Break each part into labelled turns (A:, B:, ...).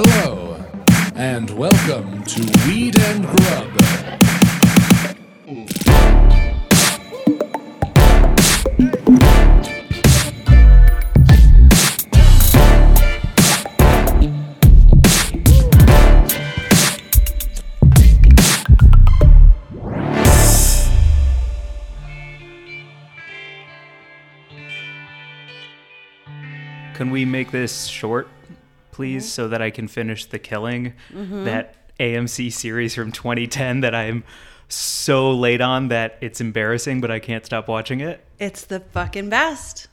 A: Hello, and welcome to Weed and Grub.
B: Can we make this short, please, mm-hmm. so that I can finish the killing? Mm-hmm. That AMC series from 2010 that I'm so late on that it's embarrassing, but I can't stop watching it.
C: It's the fucking best.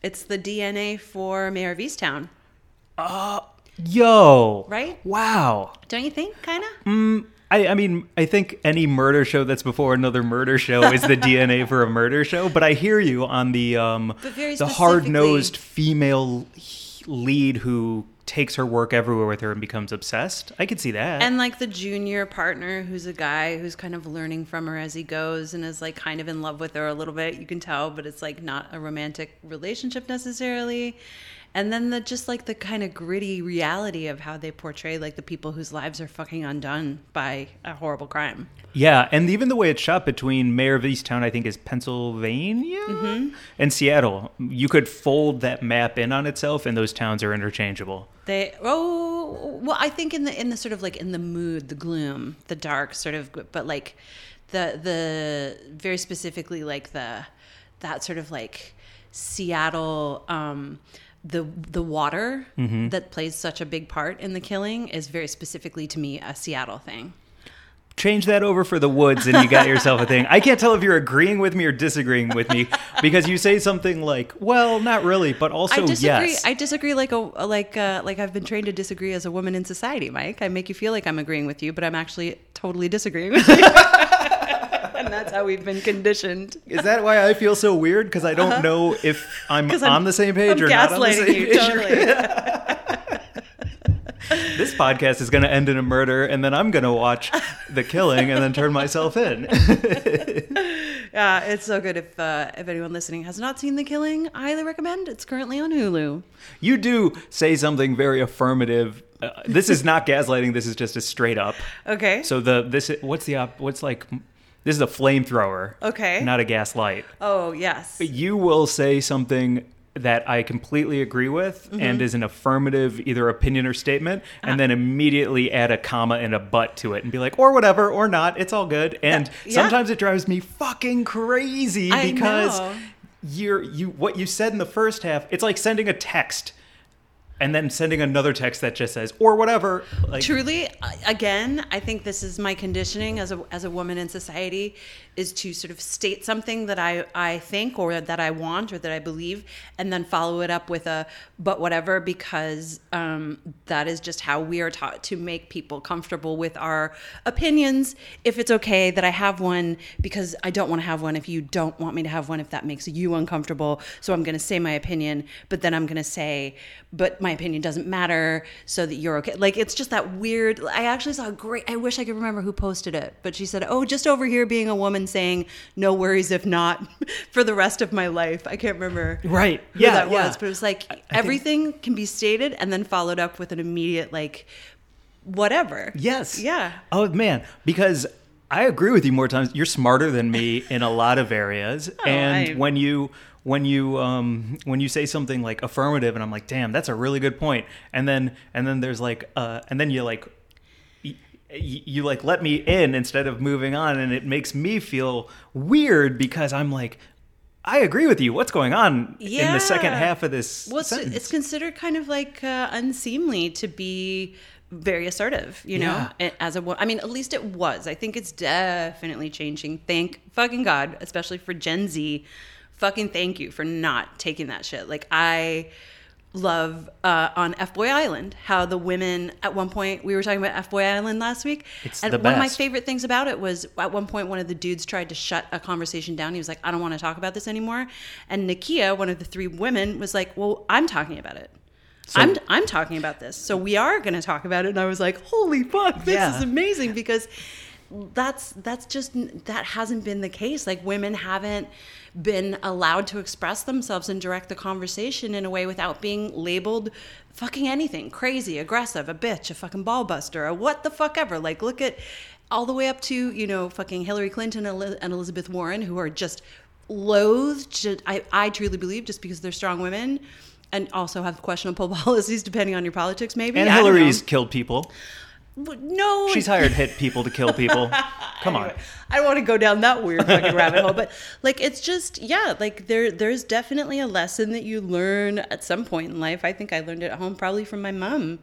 C: It's the DNA for Mare of Easttown, Oh,
B: Yo!
C: right?
B: Wow.
C: Don't you think? Kind of.
B: Mm, I, I mean, I think any murder show that's before another murder show is the DNA for a murder show. But I hear you on the um, the hard nosed female lead who takes her work everywhere with her and becomes obsessed. I could see that.
C: And like the junior partner, who's a guy who's kind of learning from her as he goes and is like kind of in love with her a little bit. You can tell, but it's like not a romantic relationship necessarily. And then the just like the kind of gritty reality of how they portray like the people whose lives are fucking undone by a horrible crime.
B: Yeah, and even the way it's shot between Mare of Easttown, I think, is Pennsylvania
C: Mm-hmm.
B: and Seattle. You could fold that map in on itself, and those towns are interchangeable.
C: They oh well, I think in the in the sort of like in the mood, the gloom, the dark sort of, but like the the very specifically like the that sort of like Seattle. um the the water that plays such a big part in the killing is very specifically to me a Seattle thing.
B: Change that over for the woods, and you got yourself a thing. I can't tell if you're agreeing with me or disagreeing with me because you say something like, "Well, not really," but also
C: I disagree.
B: yes.
C: I disagree like a like uh, like I've been trained to disagree as a woman in society, Mike. I make you feel like I'm agreeing with you, but I'm actually totally disagreeing with you. how we've been conditioned.
B: Is that why I feel so weird? Because I don't know if I'm,
C: I'm-
B: on the same page
C: I'm
B: or not on the
C: gaslighting
B: same
C: you
B: page.
C: totally.
B: This podcast is going to end in a murder, and then I'm going to watch the killing and then turn myself in.
C: yeah, it's so good. If uh, if anyone listening has not seen The Killing, I highly recommend. It's currently on Hulu.
B: You do say something very affirmative. Uh, this is not gaslighting. This is just a straight up.
C: Okay.
B: So the this what's the op, what's like this is a flamethrower.
C: Okay.
B: Not a gaslight.
C: oh yes.
B: But you will say something that I completely agree with
C: Mm-hmm.
B: and is an affirmative either opinion or statement and then immediately add a comma and a but to it and be like or whatever or not it's all good and
C: yeah.
B: sometimes it drives me fucking crazy
C: I
B: because
C: know.
B: you're you what you said in the first half it's like sending a text and then sending another text that just says or whatever like
C: Truly, again, I think this is my conditioning as a as a woman in society is to sort of state something that I I think or that I want or that I believe, and then follow it up with a but whatever because um, that is just how we are taught to make people comfortable with our opinions. If it's okay that I have one because I don't want to have one. If you don't want me to have one, if that makes you uncomfortable, so I'm going to say my opinion, but then I'm going to say, but my opinion doesn't matter, so that you're okay. Like it's just that weird. I actually saw a great. I wish I could remember who posted it, but she said, "Oh, just over here being a woman saying no worries if not for the rest of my life." I can't remember
B: Right.
C: who
B: Yeah,
C: that
B: yeah.
C: was, but it was like
B: think-
C: everything can be stated and then followed up with an immediate like whatever.
B: Yes.
C: Yeah.
B: Oh man, because I agree with you more times. You're smarter than me in a lot of areas, and
C: I-
B: when you when you um when you say something like affirmative, and I'm like, damn, that's a really good point, and then and then there's like uh and then you like. Y- y- You like let me in instead of moving on, and it makes me feel weird because I'm like, I agree with you. What's going on in the second half of this?
C: Well, it's, it's considered kind of like uh, unseemly to be very assertive, you know,
B: Yeah.
C: as a I mean, at least it was. I think it's definitely changing. Thank fucking God, especially for Gen Z. Fucking thank you for not taking that shit. Like, I love uh, on F Boy Island how the women at one point we were talking about F Boy Island last week,
B: It's
C: and one of my favorite things about it was at one point one of the dudes tried to shut a conversation down. He was like, "I don't want to talk about this anymore," and Nakia, one of the three women, was like, "Well, I'm talking about it." I'm I'm talking about this, so we are going to talk about it. And I was like, "Holy fuck, this
B: Yeah.
C: is amazing!" Because that's that's just that hasn't been the case like women haven't been allowed to express themselves and direct the conversation in a way without being labeled fucking anything crazy aggressive a bitch a fucking ballbuster a what the fuck ever like look at all the way up to you know fucking hillary clinton and elizabeth warren who are just loathed I, I truly believe just because they're strong women and also have questionable policies depending on your politics maybe
B: And
C: I don't know.
B: Hillary's killed people.
C: No
B: She's hired hit people to kill people. Come on.
C: I don't want to go down that weird fucking rabbit hole, but like it's just yeah, like there there's definitely a lesson that you learn at some point in life. I think I learned it at home probably from my mom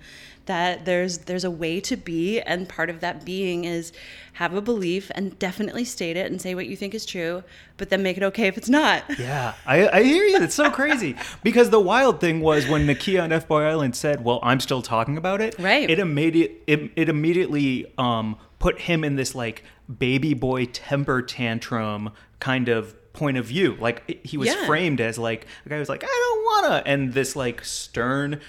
C: that there's there's a way to be and part of that being is have a belief and definitely state it and say what you think is true, but then make it okay if it's not.
B: Yeah, I, I hear you. It's so crazy. Because the wild thing was when Nakia on F Boy Island said, "Well, I'm still talking about it."
C: Right.
B: It immediate it, it immediately um, put him in this like baby boy temper tantrum kind of point of view. Like he was
C: Yeah.
B: framed as like a guy who's like, "I don't wanna," and this like stern.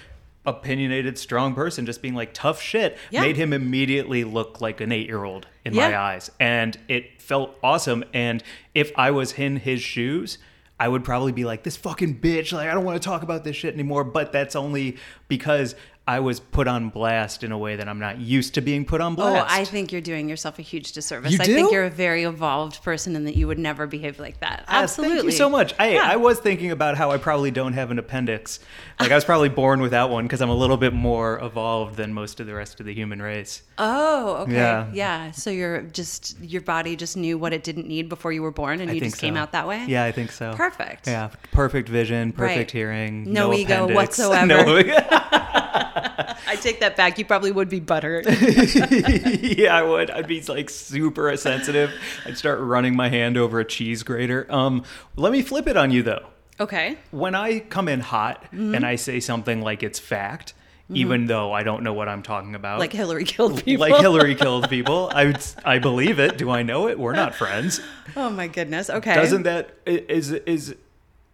B: Opinionated, strong person, just being like tough shit,
C: Yeah.
B: made him immediately look like an eight year old in my eyes. And it felt awesome. And if I was in his shoes, I would probably be like, this fucking bitch, like, I don't want to talk about this shit anymore. But that's only because I was put on blast in a way that I'm not used to being put on blast. Oh.
C: I think you're doing yourself a huge disservice.
B: You
C: I think you're a very evolved person and that you would never behave like that.
B: Ah,
C: Absolutely.
B: Thank you so much. I,
C: Yeah.
B: I was thinking about how I probably don't have an appendix. Like, I was probably born without one because I'm a little bit more evolved than most of the rest of the human race.
C: Oh, okay.
B: Yeah.
C: Yeah. So you're just your body just knew what it didn't need before you were born, and
B: I
C: you
B: think
C: just came out that way.
B: Yeah, I think so.
C: Perfect.
B: Yeah, perfect vision, perfect
C: Right.
B: hearing,
C: No
B: no,
C: ego
B: appendix.
C: whatsoever.
B: No-
C: I take that back. You probably would be butthurt.
B: yeah, I would. I'd be like super sensitive. I'd start running my hand over a cheese grater. Um, let me flip it on you though.
C: okay.
B: When I come in hot
C: Mm-hmm.
B: and I say something like it's fact, even though I don't know what I'm talking about,
C: Like Hillary killed people.
B: like Hillary killed people, I would, I believe it. Do I know it? We're not friends.
C: Oh my goodness. Okay.
B: Doesn't that is is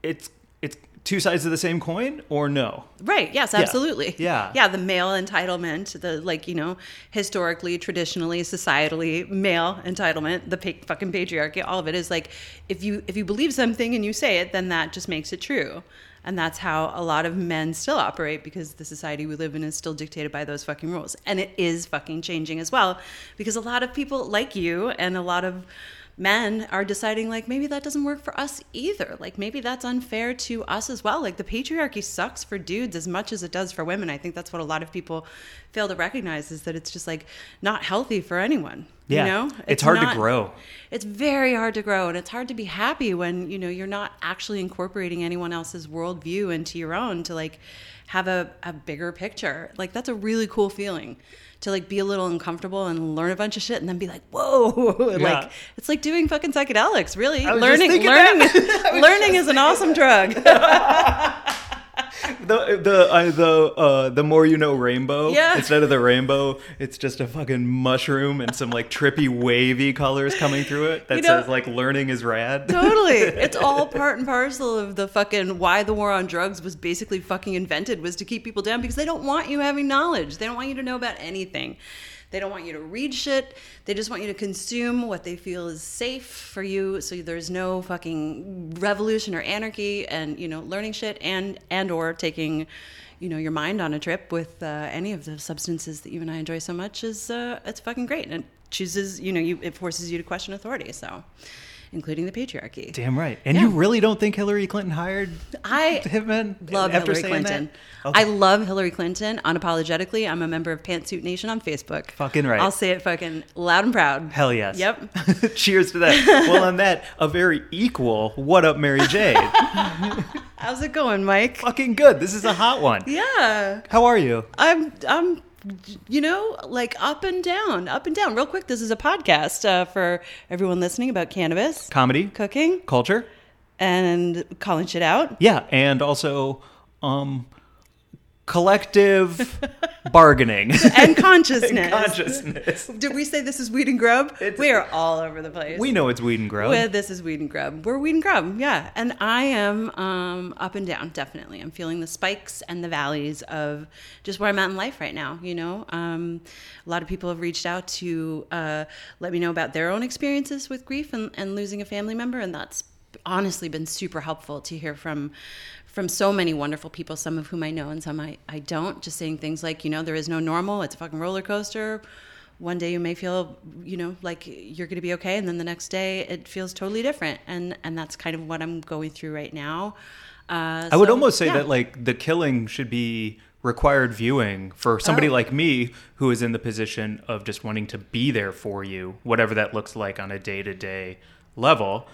B: it's two sides of the same coin or no?
C: Right. Yes, absolutely.
B: Yeah.
C: Yeah. The male entitlement, the like, you know, historically, traditionally, societally, male entitlement, the pa- fucking patriarchy, all of it is like, if you if you believe something and you say it, then that just makes it true. And that's how a lot of men still operate because the society we live in is still dictated by those fucking rules. And it is fucking changing as well because a lot of people like you and a lot of men are deciding like maybe that doesn't work for us either. Like maybe that's unfair to us as well. Like the patriarchy sucks for dudes as much as it does for women. I think that's what a lot of people fail to recognize is that it's just like not healthy for anyone.
B: Yeah.
C: You know?
B: It's hard to grow.
C: It's very hard to grow and it's hard to be happy when, you know, you're not actually incorporating anyone else's worldview into your own to like have a, a bigger picture. Like that's a really cool feeling. To like be a little uncomfortable and learn a bunch of shit and then be like, whoa.
B: Yeah.
C: like it's like doing fucking psychedelics, really.
B: I was just
C: Learning learning learning is an awesome drug.
B: The the uh, the uh, the more you know rainbow.
C: Yeah.
B: Instead of the rainbow, it's just a fucking mushroom and some like trippy wavy colors coming through it that
C: You know-
B: says like learning is rad.
C: totally. It's all part and parcel of the fucking why the war on drugs was basically fucking invented was to keep people down because they don't want you having knowledge. They don't want you to know about anything. They don't want you to read shit. They just want you to consume what they feel is safe for you. So there's no fucking revolution or anarchy and you know learning shit and and or taking you know your mind on a trip with uh, any of the substances that you and I enjoy so much is uh, it's fucking great. And it chooses you know you it forces you to question authority. So including the patriarchy.
B: Damn right. And
C: Yeah.
B: you really don't think Hillary Clinton hired
C: I
B: Hitman
C: love Hillary Clinton.
B: Okay.
C: I love Hillary Clinton unapologetically. I'm a member of Pantsuit Nation on Facebook.
B: Fucking right.
C: I'll say it fucking loud and proud.
B: Hell yes.
C: Yep.
B: Cheers to that. well, on that, a very equal. What up, Mary Jade?
C: How's it going, Mike?
B: Fucking good. This is a hot one.
C: Yeah.
B: How are you?
C: I'm I'm you know, like up and down, up and down. Real quick, this is a podcast uh, for everyone listening about cannabis,
B: Comedy,
C: cooking,
B: culture.
C: and calling shit out.
B: Yeah, and also um collective bargaining,
C: and consciousness.
B: consciousness.
C: Did we say this is Weed and Grub?
B: It's-
C: we are all over the place.
B: We know it's weed and grow.
C: Well, this is Weed and Grub. We're Weed and Grub, yeah. And I am um, up and down, definitely. I'm feeling the spikes and the valleys of just where I'm at in life right now. You know, um, a lot of people have reached out to uh, let me know about their own experiences with grief and, and losing a family member, and that's honestly been super helpful to hear from from so many wonderful people, some of whom I know and some I, I don't. Just saying things like, you know, there is no normal. It's a fucking roller coaster one day you may feel you know like you're going to be okay and then the next day it feels totally different and and that's kind of what i'm going through right now uh,
B: I would
C: so,
B: almost say
C: yeah.
B: that like the killing should be required viewing for somebody
C: Oh.
B: like me who is in the position of just wanting to be there for you, whatever that looks like on a day to day level,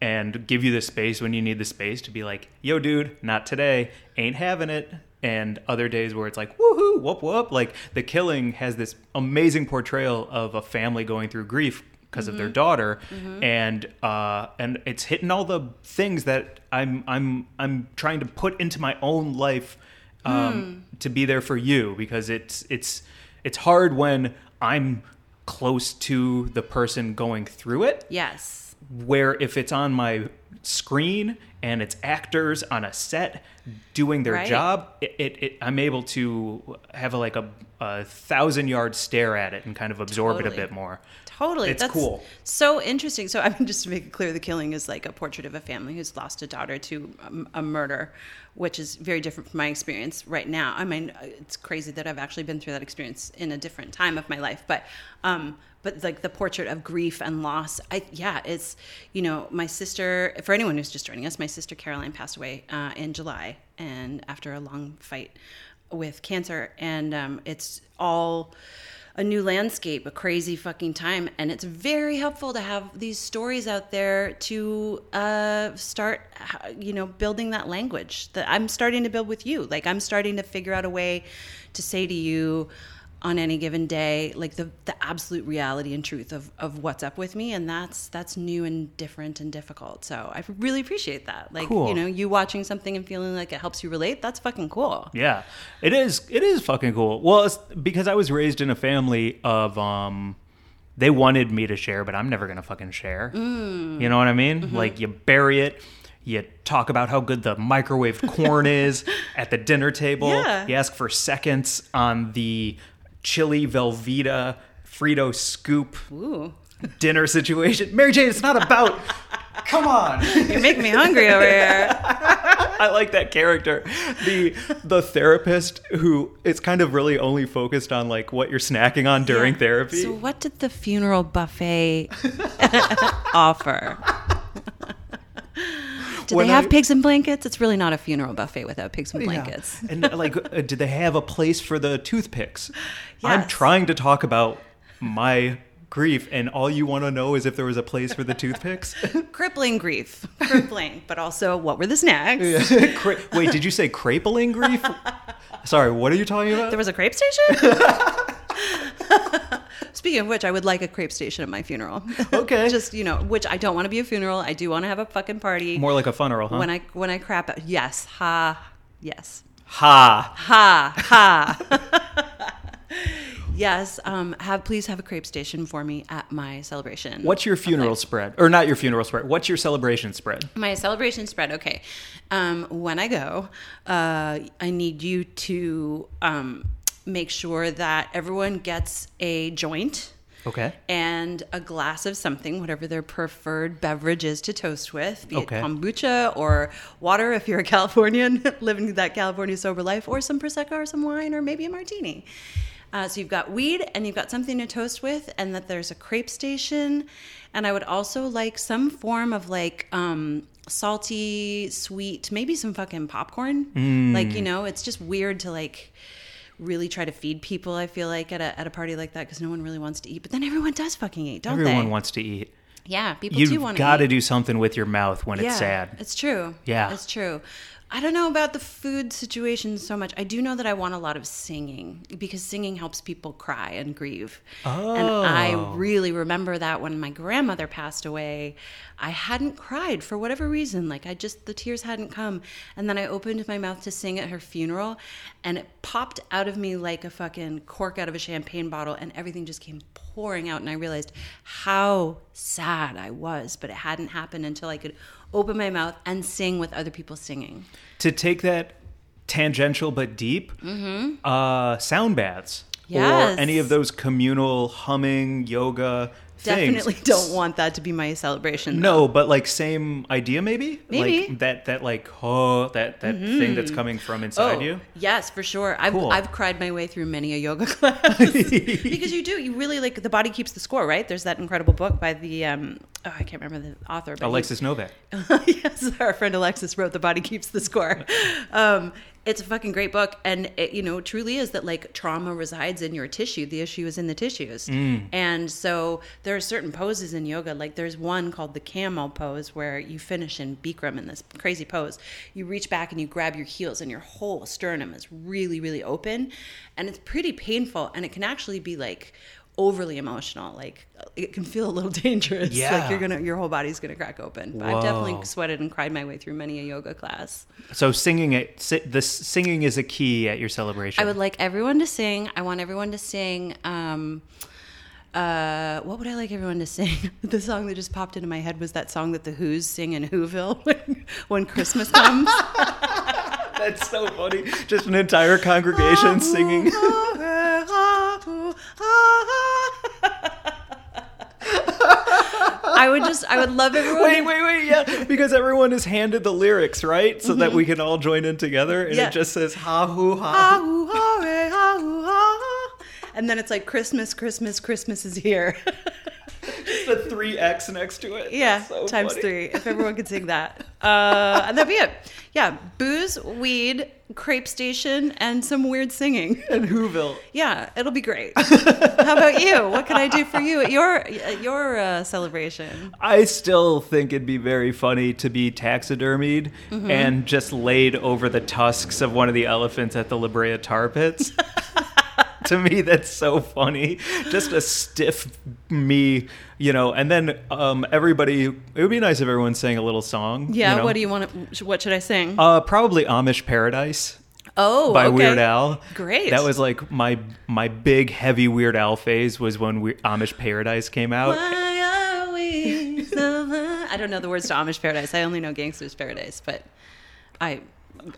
B: and give you the space when you need the space to be like, yo, dude, not today, ain't having it. And other days where it's like, woohoo, whoop, whoop. Like the killing has this amazing portrayal of a family going through grief because of their daughter. And uh and it's hitting all the things that i'm i'm i'm trying to put into my own life um to be there for you. Because it's it's it's hard when i'm close to the person going through it.
C: Yes
B: where if it's on my screen and it's actors on a set doing their
C: Right.
B: job it, it, it i'm able to have a, like a, a thousand yard stare at it and kind of absorb it a bit more.
C: Totally.
B: It's
C: that's
B: cool.
C: so interesting. So i mean just to make it clear the killing is like a portrait of a family who's lost a daughter to a, a murder which is very different from my experience right now. I mean it's crazy that i've actually been through that experience in a different time of my life but um but like the portrait of grief and loss i yeah it's you know my sister for anyone who's just joining us my sister caroline passed away uh, in july and after a long fight with cancer and um, it's all a new landscape, a crazy fucking time, and it's very helpful to have these stories out there to uh, start, you know, building that language that I'm starting to build with you. Like I'm starting to figure out a way to say to you on any given day, like the the absolute reality and truth of of what's up with me, and that's that's new and different and difficult. So I really appreciate that. Like
B: Cool.
C: you know, you watching something and feeling like it helps you relate. That's fucking cool.
B: Yeah, it is. It is fucking cool. Well, it's because I was raised in a family of um, they wanted me to share, but I'm never gonna fucking share.
C: Mm.
B: You know what I mean?
C: Mm-hmm.
B: Like you bury it. You talk about how good the microwaved corn is at the dinner table.
C: Yeah.
B: You ask for seconds on the chili Velveeta Frito scoop
C: Ooh,
B: dinner situation. Mary Jane, it's not about. Come on.
C: you make me hungry over here.
B: I like that character. The the therapist who it's kind of really only focused on like what you're snacking on during
C: Yeah.
B: therapy.
C: So, what did the funeral buffet offer? Do
B: When
C: they have
B: I-
C: pigs and blankets? It's really not a funeral buffet without pigs and
B: Yeah.
C: blankets.
B: and like uh, did they have a place for the toothpicks? I'm trying to talk about my grief and all you want to know is if there was a place for the toothpicks?
C: Crippling grief, crippling, but also what were the snacks?
B: Cra- Wait, did you say crippling grief? Sorry, what are you talking about?
C: There was a crepe station. Speaking of which, I would like a crepe station at my funeral.
B: Okay.
C: Just you know, which I don't want to be a funeral. I do want to have a fucking party.
B: More like a funeral, huh?
C: when I when I crap out. Yes, ha, yes.
B: ha.
C: Ha ha. yes. Um. Have please have a crepe station for me at my celebration.
B: What's your funeral spread? Or not your funeral spread. What's your celebration spread?
C: my celebration spread? Okay. Um. When I go, uh, I need you to um make sure that everyone gets a joint.
B: Okay.
C: And a glass of something, whatever their preferred beverage is to toast with, be
B: Okay.
C: it kombucha or water if you're a Californian living that California sober life, or some prosecco or some wine, or maybe a martini. Uh, so you've got weed and you've got something to toast with, and that there's a crepe station. And I would also like some form of like um, salty, sweet, maybe some fucking popcorn. Like you know, it's just weird to like really try to feed people. I feel like at a at a party like that because no one really wants to eat, but then everyone does fucking eat, don't
B: Everyone
C: they?
B: Everyone wants to eat.
C: yeah, people do
B: You've
C: want
B: got to do something with your mouth when
C: yeah,
B: it's sad.
C: It's true.
B: Yeah.
C: it's true. I don't know about the food situation so much. I do know that I want a lot of singing because singing helps people cry and grieve. Oh. And I
B: Oh.
C: really remember that when my grandmother passed away, I hadn't cried for whatever reason. Like I just the tears hadn't come. And then I opened my mouth to sing at her funeral and it popped out of me like a fucking cork out of a champagne bottle and everything just came pouring out and I realized how sad I was, but it hadn't happened until I could open my mouth and sing with other people singing.
B: to take that tangential but deep, uh, sound baths
C: Mm-hmm. Yes.
B: or any of those communal humming yoga things.
C: Definitely don't want that to be my celebration.
B: No, but like same idea, maybe.
C: Maybe. Mm-hmm.
B: like that that like oh that that thing that's coming from inside
C: Oh,
B: you.
C: yes, for sure. I've
B: Cool.
C: I've cried my way through many a yoga class because you do. You really like the body keeps the score, right? There's that incredible book by the um, oh, I can't remember the author. But he-
B: Alexis Novak.
C: yes, our friend Alexis wrote "The Body Keeps the Score." Um, it's a fucking great book, and it, you know, truly is that like trauma resides in your tissue. The issue is in the tissues, mm. and so there are certain poses in yoga. Like there's one called the camel pose, where you finish in Bikram in this crazy pose. You reach back and you grab your heels, and your whole sternum is really, really open, and it's pretty painful, and it can actually be like overly emotional like it can feel a little dangerous
B: Yeah.
C: like you're gonna your whole body's gonna crack open but i've definitely sweated and cried my way through many a yoga class.
B: So singing it, si- the singing is a key at your celebration.
C: I would like everyone to sing. I want everyone to sing. Um, uh, what would I like everyone to sing? the song that just popped into my head was that song that the Who's sing in Whoville when, when Christmas comes.
B: That's so funny. Just an entire congregation singing.
C: I would just, I would love everyone.
B: Wait, wait, wait, yeah. Because everyone is handed the lyrics, right? So that we can all join in together. And
C: Yeah.
B: it just says ha hoo ha.
C: Ooh, ah, eh, ah, ooh, ah. And then it's like Christmas, Christmas, Christmas is here.
B: The three X next to it.
C: Yeah,
B: so
C: times
B: funny.
C: three. If everyone could sing that, uh, and that'd be it. Yeah, booze, weed, crepe station, and some weird singing.
B: And Whoville.
C: Yeah, it'll be great. How about you? What can I do for you at your at your uh, celebration?
B: I still think it'd be very funny to be taxidermied
C: Mm-hmm.
B: and just laid over the tusks of one of the elephants at the La Brea tar pits. to me, that's so funny. Just a stiff me, you know, and then um, everybody, it would be nice if everyone sang a little song.
C: Yeah,
B: you know?
C: what do you want? To, what should I sing?
B: Uh, probably Amish Paradise.
C: oh,
B: by
C: okay.
B: Weird Al.
C: Great.
B: That was like my my big heavy Weird Al phase was when we, Amish Paradise came out.
C: Why are we so I don't know the words to Amish Paradise. I only know Gangster's Paradise, but I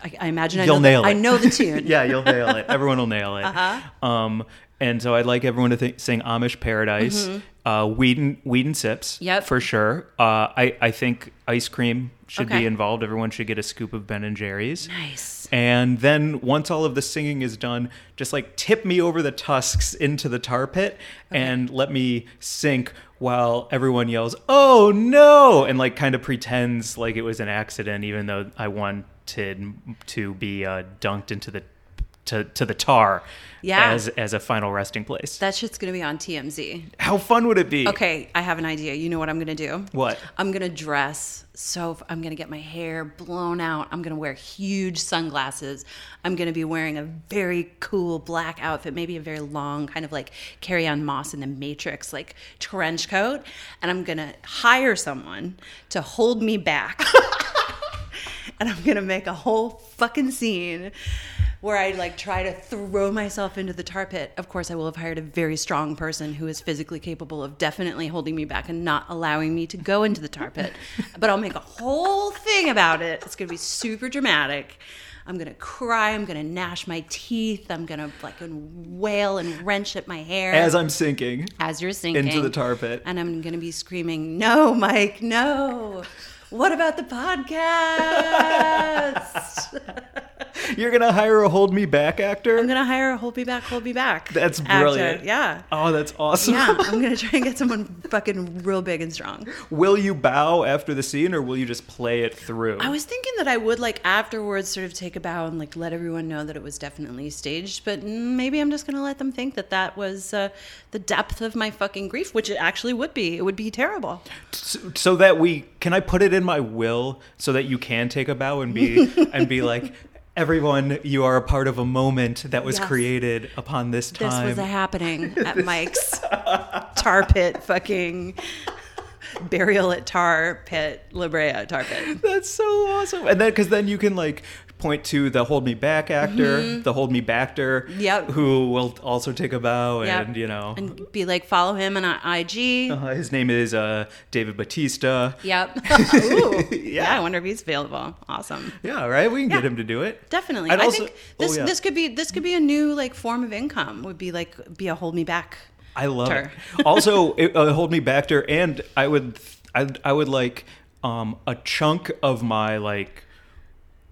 C: I, I imagine I
B: You'll
C: know
B: nail
C: the,
B: it.
C: I know the tune.
B: yeah, you'll nail it. Everyone will nail it.
C: Uh-huh.
B: Um, and so I'd like everyone to think, sing Amish Paradise, uh, Weed and Weed and Sips,
C: Mm-hmm. Yep.
B: for sure. Uh, I I think ice cream should
C: Okay.
B: be involved. Everyone should get a scoop of Ben and Jerry's.
C: Nice.
B: And then once all of the singing is done, just like tip me over the tusks into the tar pit and let me sink while everyone yells, "Oh no!" and like kind of pretends like it was an accident, even though I wanted to to be uh, dunked into the to, to the tar
C: Yeah.
B: as as a final resting place.
C: That shit's gonna be on TMZ.
B: How fun would it be?
C: Okay, I have an idea. You know what I'm gonna do?
B: What?
C: I'm gonna dress so I'm gonna get my hair blown out. I'm gonna wear huge sunglasses. I'm gonna be wearing a very cool black outfit, maybe a very long kind of like Carrie-Anne Moss in the Matrix like trench coat, and I'm gonna hire someone to hold me back. and I'm gonna make a whole fucking scene where I like try to throw myself into the tar pit. Of course, I will have hired a very strong person who is physically capable of definitely holding me back and not allowing me to go into the tar pit. but I'll make a whole thing about it. It's gonna be super dramatic. I'm gonna cry. I'm gonna gnash my teeth. I'm gonna like wail and wrench at my hair
B: As I'm sinking
C: as you're sinking
B: into the tar pit.
C: and I'm to be screaming, "No, Mike, no! What about the podcast?"
B: You're gonna hire a hold me back actor?
C: I'm gonna hire a hold me back, hold me back.
B: That's
C: actor.
B: brilliant.
C: Yeah.
B: Oh, that's awesome.
C: Yeah, I'm gonna try and get someone fucking real big and strong.
B: will you bow after the scene, or will you just play it through?
C: I was thinking that I would like afterwards sort of take a bow and like let everyone know that it was definitely staged, but maybe I'm just gonna let them think that that was uh, the depth of my fucking grief, which it actually would be. It would be terrible.
B: so, so that we can I put it in my will so that you can take a bow and be and be like. Everyone, you are a part of a moment that was
C: Yes.
B: created upon this time.
C: This was a happening at Mike's tar pit fucking burial at tar pit La Brea tar pit.
B: That's so awesome. And then, because then you can like point to the hold me back actor, the hold me backter,
C: Mm-hmm. Yep.
B: who will also take a bow,
C: Yep.
B: and you know,
C: And be like, follow him on IG.
B: uh, his name is uh, David Batista.
C: Yep. Ooh. yeah.
B: Yeah.
C: I wonder if he's available. Awesome.
B: Yeah, right. We can get him to do it.
C: Definitely.
B: I'd
C: I
B: also-
C: think this
B: oh, yeah.
C: this could be this could be a new like form of income. Would be like be a hold me back.
B: I love it. Also, it, uh, hold me back and I would, I, I would like um, a chunk of my like,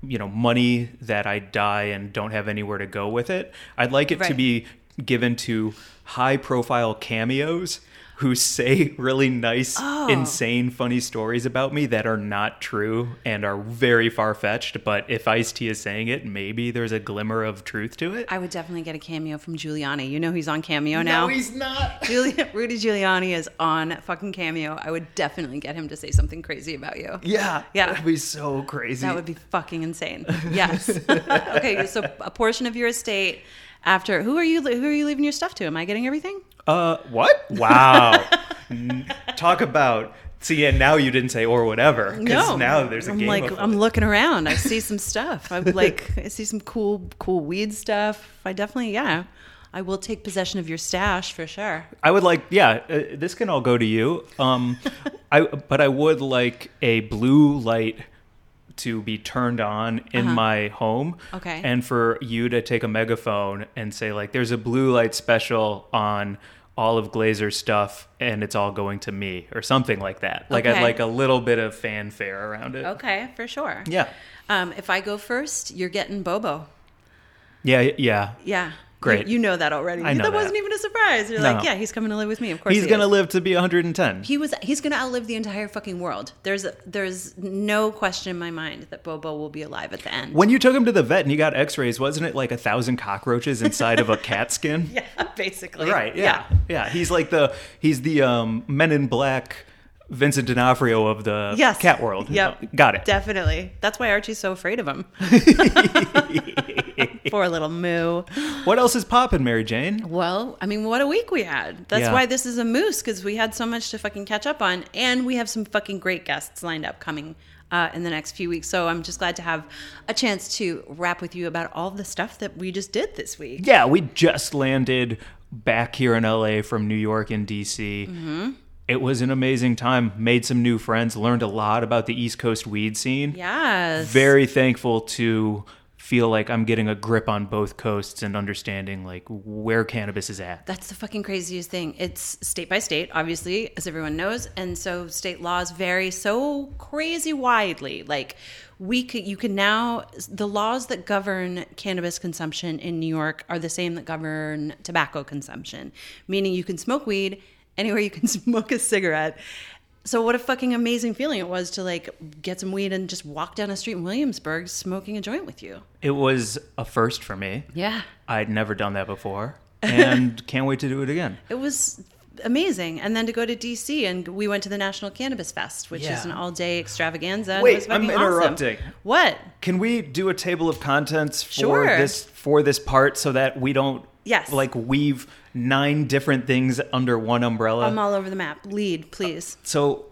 B: you know, money that I die and don't have anywhere to go with it. I'd like it to be given to high profile cameos who say really nice,
C: Oh.
B: insane, funny stories about me that are not true and are very far fetched. But if Ice T is saying it, maybe there's a glimmer of truth to it.
C: I would definitely get a cameo from Giuliani. You know he's on Cameo now.
B: No, he's not.
C: Giuli- Rudy Giuliani is on fucking Cameo. I would definitely get him to say something crazy about you.
B: Yeah,
C: Yeah.
B: that'd be so crazy.
C: That would be fucking insane. Yes. okay, so a portion of your estate after who are you who are you leaving your stuff to? Am I getting everything?
B: Uh, what? Wow. Talk about. See, and now you didn't say or whatever. Because
C: No.
B: now there's a
C: I'm
B: game.
C: like I'm looking around. I see some stuff. I like I see some cool cool weed stuff. I definitely yeah. I will take possession of your stash for sure.
B: I would like, yeah, uh, this can all go to you. Um, I but I would like a blue light to be turned on in my home.
C: Uh-huh. Okay.
B: And for you to take a megaphone and say like, "There's a blue light special on." All of Glazer's stuff, and it's all going to me, or something like that. Like I'd like a little bit of fanfare around it.
C: Okay, for sure.
B: Yeah,
C: Um, if I go first, you're getting Bobo.
B: yeah, yeah.
C: Yeah.
B: Great.
C: You, you know that already.
B: Know
C: that
B: that.
C: wasn't even a surprise. You're
B: No.
C: like, yeah, he's coming to live with me. Of course,
B: He's
C: he
B: gonna
C: is.
B: live to be 110.
C: He was. He's gonna outlive the entire fucking world. There's there's no question in my mind that Bobo will be alive at the end.
B: When you took him to the vet and he got X-rays, wasn't it like a thousand cockroaches inside of a cat skin?
C: yeah, basically.
B: Right. Yeah. yeah. He's like the he's the um, Men in Black Vincent D'Onofrio of the
C: Yes.
B: cat world.
C: Yep.
B: Got it.
C: Definitely. That's why Archie's so afraid of him. Poor little moo.
B: what else is popping, Mary Jane?
C: Well, I mean, what a week we had. That's
B: Yeah.
C: why this is a moose because we had so much to fucking catch up on, and we have some fucking great guests lined up coming uh, in the next few weeks. So I'm just glad to have a chance to wrap with you about all the stuff that we just did this week.
B: Yeah, we just landed back here in LA from New York and DC.
C: Mm-hmm.
B: It was an amazing time. Made some new friends. Learned a lot about the East Coast weed scene.
C: Yes.
B: very thankful to feel like I'm getting a grip on both coasts and understanding like where cannabis is at.
C: That's the fucking craziest thing. It's state by state, obviously, as everyone knows, and so state laws vary so crazy widely. Like we could, you can now the laws that govern cannabis consumption in New York are the same that govern tobacco consumption, meaning you can smoke weed anywhere you can smoke a cigarette. So what a fucking amazing feeling it was to like get some weed and just walk down a street in Williamsburg smoking a joint with you.
B: It was a first for me.
C: Yeah.
B: I'd never done that before and can't wait to do it again.
C: it was amazing. And then to go to DC and we went to the National Cannabis Fest, which
B: Yeah.
C: is an all day extravaganza.
B: Wait, I'm
C: awesome.
B: interrupting.
C: What?
B: Can we do a table of contents for
C: Sure.
B: this for this part so that we don't
C: Yes.
B: like weave nine different things under one umbrella?
C: I'm all over the map. Lead, please.
B: Uh, so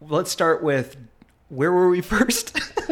B: let's start with where were we first?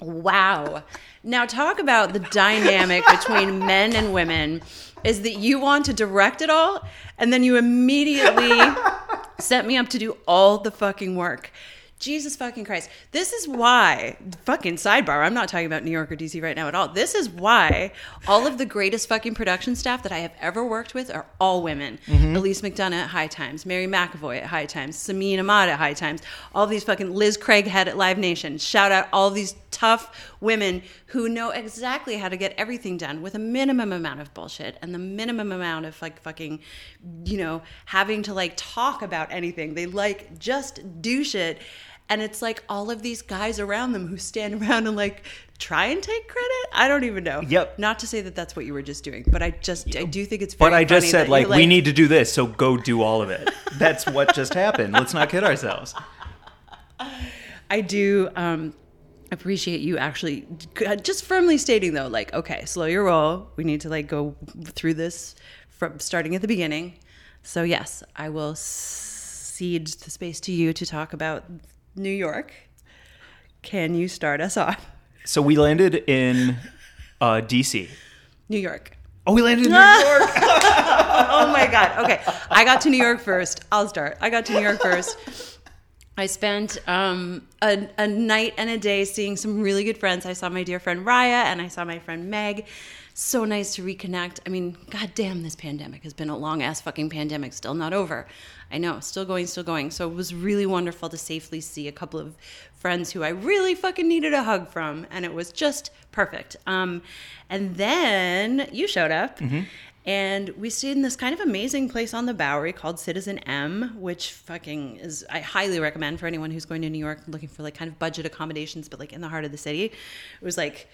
C: Wow. Now talk about the dynamic between men and women is that you want to direct it all and then you immediately set me up to do all the fucking work. Jesus fucking Christ. This is why, fucking sidebar, I'm not talking about New York or DC right now at all. This is why all of the greatest fucking production staff that I have ever worked with are all women. Mm-hmm. Elise McDonough at High Times, Mary McAvoy at High Times, Samin Ahmad at High Times, all these fucking Liz Craighead at Live Nation. Shout out all these tough women who know exactly how to get everything done with a minimum amount of bullshit and the minimum amount of like fucking, you know, having to like talk about anything. They like just do shit and it's like all of these guys around them who stand around and like try and take credit. I don't even know.
B: Yep.
C: Not to say that that's what you were just doing, but I just I do think it's.
B: But I just said
C: that
B: like, we need to do this, so go do all of it. That's what just happened. Let's not kid ourselves.
C: I do um, appreciate you actually just firmly stating though, like, okay, slow your roll. We need to like go through this from starting at the beginning. So yes, I will cede the space to you to talk about New York. Can you start us off?
B: So we landed in uh, DC.
C: New York.
B: Oh, we landed in New York.
C: oh my god. Okay, I got to New York first. I'll start. I got to New York first. I spent um, a, a night and a day seeing some really good friends. I saw my dear friend Raya and I saw my friend Meg. So nice to reconnect. I mean, goddamn, this pandemic has been a long ass fucking pandemic, still not over. I know, still going, still going. So it was really wonderful to safely see a couple of friends who I really fucking needed a hug from, and it was just perfect. Um, and then you showed up. And we stayed in this kind of amazing place on the Bowery called Citizen M, which fucking is, I highly recommend for anyone who's going to New York looking for like kind of budget accommodations, but like in the heart of the city. It was like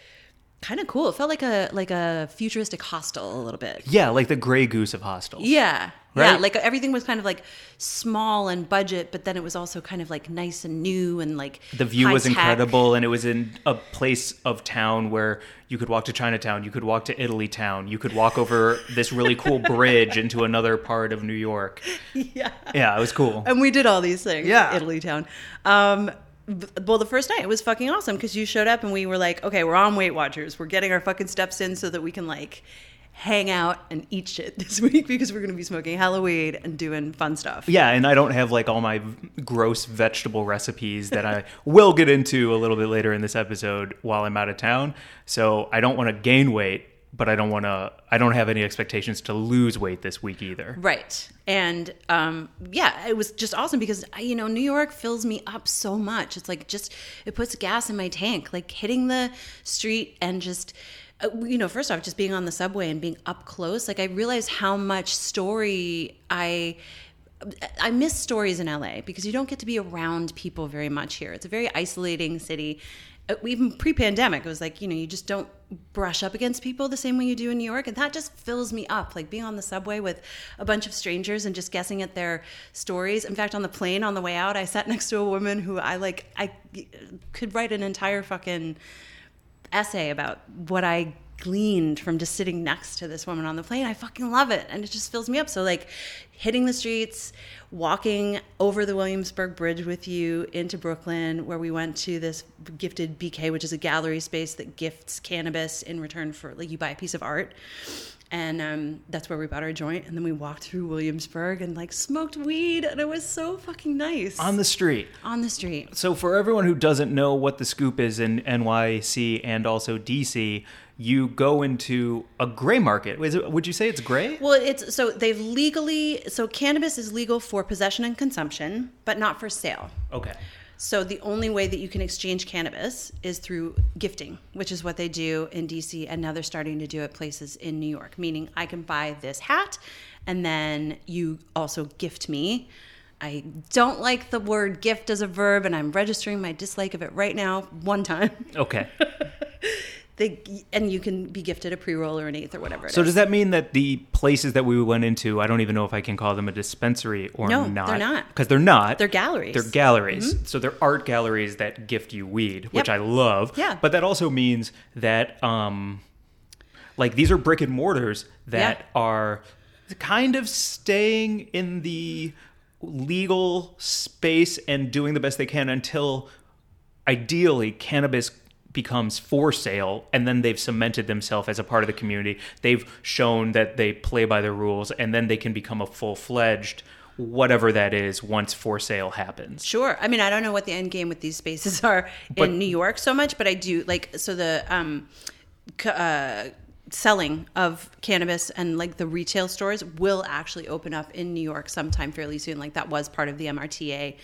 C: kind of cool. It felt like a, like a futuristic hostel a little bit.
B: yeah, like the Grey Goose of hostels.
C: Yeah. Yeah, like everything was kind of like small and budget, but then it was also kind of like nice and new and like
B: The view was
C: high-tech.
B: incredible, and it was in a place of town where you could walk to Chinatown, you could walk to Italy Town, you could walk over this really cool bridge into another part of New York.
C: Yeah.
B: Yeah, it was cool.
C: and we did all these things.
B: Yeah.
C: Italy Town. Um, well, the first night it was fucking awesome because you showed up and we were like, okay, we're on Weight Watchers. We're getting our fucking steps in so that we can like hang out and eat shit this week because we're gonna be smoking Halloween and doing fun stuff.
B: Yeah, and I don't have like all my gross vegetable recipes that I will get into a little bit later in this episode while I'm out of town. So I don't want to gain weight, but I don't want to. I don't have any expectations to lose weight this week either.
C: Right. And um, yeah, it was just awesome because, you know, New York fills me up so much. It's like just, it puts gas in my tank. Like hitting the street and just, uh, you know, first off, just being on the subway and being up close, like I realized how much story I. I miss stories in LA because you don't get to be around people very much here. It's a very isolating city. Uh, Even pre-pandemic, it was like you know you just don't brush up against people the same way you do in New York, and that just fills me up. Like being on the subway with a bunch of strangers and just guessing at their stories. In fact, on the plane on the way out, I sat next to a woman who I like. I could write an entire fucking essay about what I gleaned from just sitting next to this woman on the plane. I fucking love it. And it just fills me up. So, like, hitting the streets, walking over the Williamsburg Bridge with you into Brooklyn, where we went to this gifted BK, which is a gallery space that gifts cannabis in return for, like, you buy a piece of art. And um, that's where we bought our joint. And then we walked through Williamsburg and, like, smoked weed. And it was so fucking nice.
B: On the street.
C: on the street.
B: So, for everyone who doesn't know what the scoop is in NYC and also DC, you go into a gray market. It, would you say it's gray?
C: Well, it's so they've legally so cannabis is legal for possession and consumption, but not for sale.
B: Okay.
C: So the only way that you can exchange cannabis is through gifting, which is what they do in DC and now they're starting to do at places in New York, meaning I can buy this hat and then you also gift me. I don't like the word gift as a verb and I'm registering my dislike of it right now one time.
B: Okay.
C: They and you can be gifted a pre-roll or an eighth or whatever it is.
B: So, does that mean that the places that we went into, I don't even know if I can call them a dispensary or
C: No,
B: not?
C: they're not.
B: Because they're not.
C: They're galleries.
B: They're galleries. So they're art galleries that gift you weed, which
C: Yep.
B: I love.
C: Yeah.
B: But that also means that, um, like, these are brick and mortars that are kind of staying in the legal space and doing the best they can until ideally cannabis becomes for sale and then they've cemented themselves as a part of the community they've shown that they play by the rules and then they can become a full-fledged whatever that is once for sale happens.
C: Sure. I mean, I don't know what the end game with these spaces are
B: But-
C: in New York so much, but I do like so the um, c- uh, selling of cannabis and like the retail stores will actually open up in New York sometime fairly soon. Like that was part of the MRTA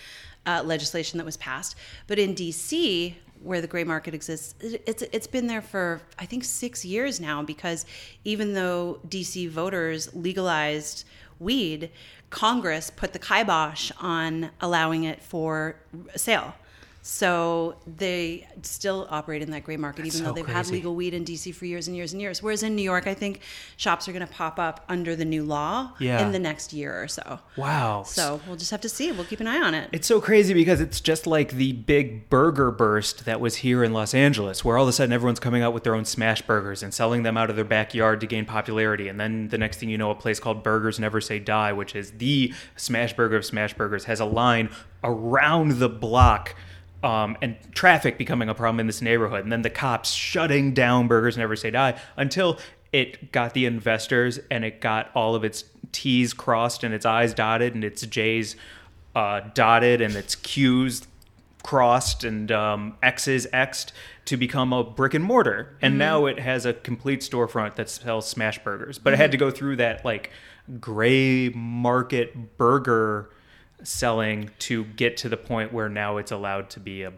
C: uh, legislation that was passed. But in DC, where the gray market exists, it- it's it's been there for I think six years now because even though DC voters legalized weed, Congress put the kibosh on allowing it for sale. So they still operate in that gray market, even
B: so
C: though they've had legal weed in DC for years and years and years. Whereas in New York, I think shops are going to pop up under the new law
B: Yeah.
C: in the next year or so.
B: Wow.
C: So we'll just have to see. We'll keep an eye on it.
B: It's so crazy because it's just like the big burger burst that was here in Los Angeles, where all of a sudden everyone's coming out with their own smash burgers and selling them out of their backyard to gain popularity. And then the next thing you know, a place called Burgers Never Say Die, which is the smash burger of smash burgers, has a line around the block. Um, and traffic becoming a problem in this neighborhood, and then the cops shutting down Burgers Never Say Die until it got the investors and it got all of its T's crossed and its I's dotted and its J's uh, dotted and its Q's crossed and um, X's X'd to become a brick and mortar. And now it has a complete storefront that sells smash burgers. But it had to go through that like gray market burger selling to get to the point where now it's allowed to be a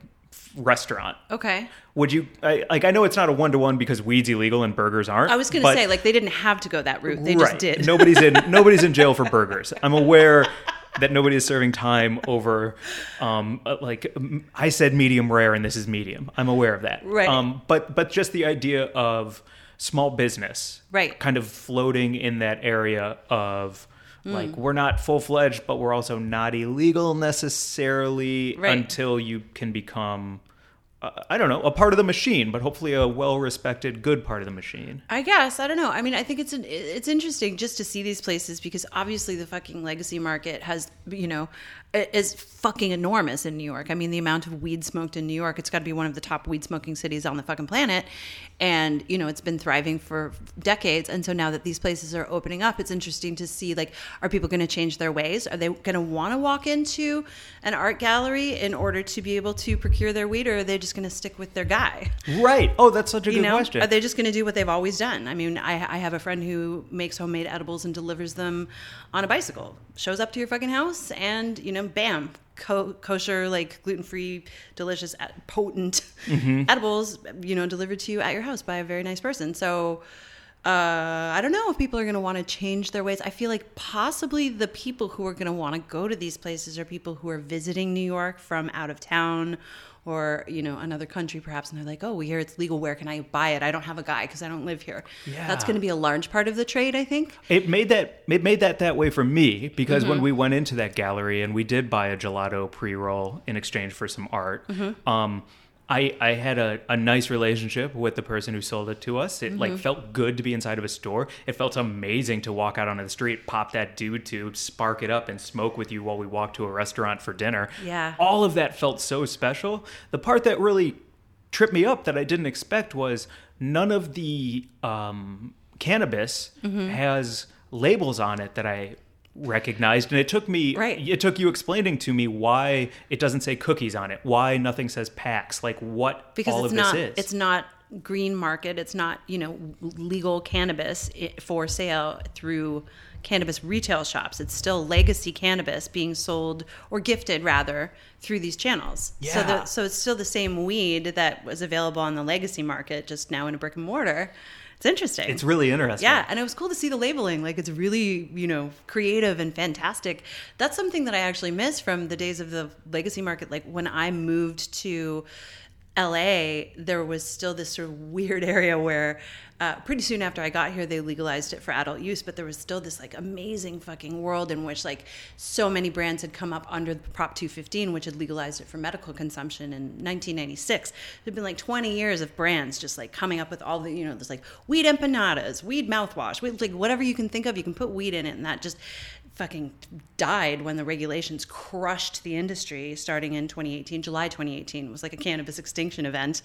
B: restaurant.
C: Okay.
B: Would you I, like? I know it's not a one to one because weed's illegal and burgers aren't.
C: I was going to say, like, they didn't have to go that route. They
B: right.
C: just did.
B: nobody's in nobody's in jail for burgers. I'm aware that nobody is serving time over um uh, like I said medium rare and this is medium. I'm aware of that.
C: Right.
B: Um but but just the idea of small business
C: Right.
B: kind of floating in that area of
C: Mm.
B: like we're not full fledged, but we're also not illegal necessarily
C: Right.
B: until you can become, uh, I don't know, a part of the machine, but hopefully a well respected, good part of the machine.
C: I guess I don't know. I mean, I think it's an, it's interesting just to see these places because obviously the fucking legacy market has you know is fucking enormous in New York. I mean, the amount of weed smoked in New York, it's got to be one of the top weed smoking cities on the fucking planet, and you know it's been thriving for decades. And so now that these places are opening up, it's interesting to see like are people going to change their ways? Are they going to want to walk into an art gallery in order to be able to procure their weed, or are they just going to stick with their guy?
B: Right. Oh, that's such a
C: you
B: good
C: know
B: question.
C: are they just going to do what they've always done i mean I, I have a friend who makes homemade edibles and delivers them on a bicycle shows up to your fucking house and you know bam co- kosher like gluten-free delicious uh, potent
B: Mm-hmm.
C: edibles you know delivered to you at your house by a very nice person so uh, I don't know if people are going to want to change their ways. I feel like possibly the people who are going to want to go to these places are people who are visiting New York from out of town or, you know, another country perhaps. And they're like, oh, we hear it's legal. Where can I buy it? I don't have a guy because I don't live here.
B: Yeah.
C: That's going to be a large part of the trade, I think.
B: It made that it made that that way for me because
C: Mm-hmm.
B: when we went into that gallery and we did buy a gelato pre roll in exchange for some art,
C: Mm-hmm.
B: um, I I had a, a nice relationship with the person who sold it to us. It
C: Mm-hmm.
B: like felt good to be inside of a store. It felt amazing to walk out onto the street, pop that dude to spark it up and smoke with you while we walked to a restaurant for dinner.
C: Yeah.
B: all of that felt so special. The part that really tripped me up that I didn't expect was none of the um, cannabis
C: Mm-hmm.
B: has labels on it that I recognized and it took me
C: Right.
B: it took you explaining to me why it doesn't say cookies on it why nothing says packs like what
C: because
B: all
C: it's
B: of
C: not
B: this is
C: it's not green market it's not you know legal cannabis for sale through cannabis retail shops it's still legacy cannabis being sold or gifted rather through these channels so
B: Yeah.
C: the, so it's still the same weed that was available on the legacy market just now in a brick and mortar it's interesting
B: it's really interesting
C: yeah, and it was cool to see the labeling. Like it's really, you know, creative and fantastic. That's something that I actually miss from the days of the legacy market. Like when I moved to LA, there was still this sort of weird area where uh, pretty soon after I got here, they legalized it for adult use, but there was still this like amazing fucking world in which like so many brands had come up under Prop 215, which had legalized it for medical consumption in 1996. There'd been like 20 years of brands just like coming up with all the, you know, there's like weed empanadas, weed mouthwash, weed, like whatever you can think of, you can put weed in it. And that just fucking died when the regulations crushed the industry starting in 2018 july 2018 was like a cannabis extinction event.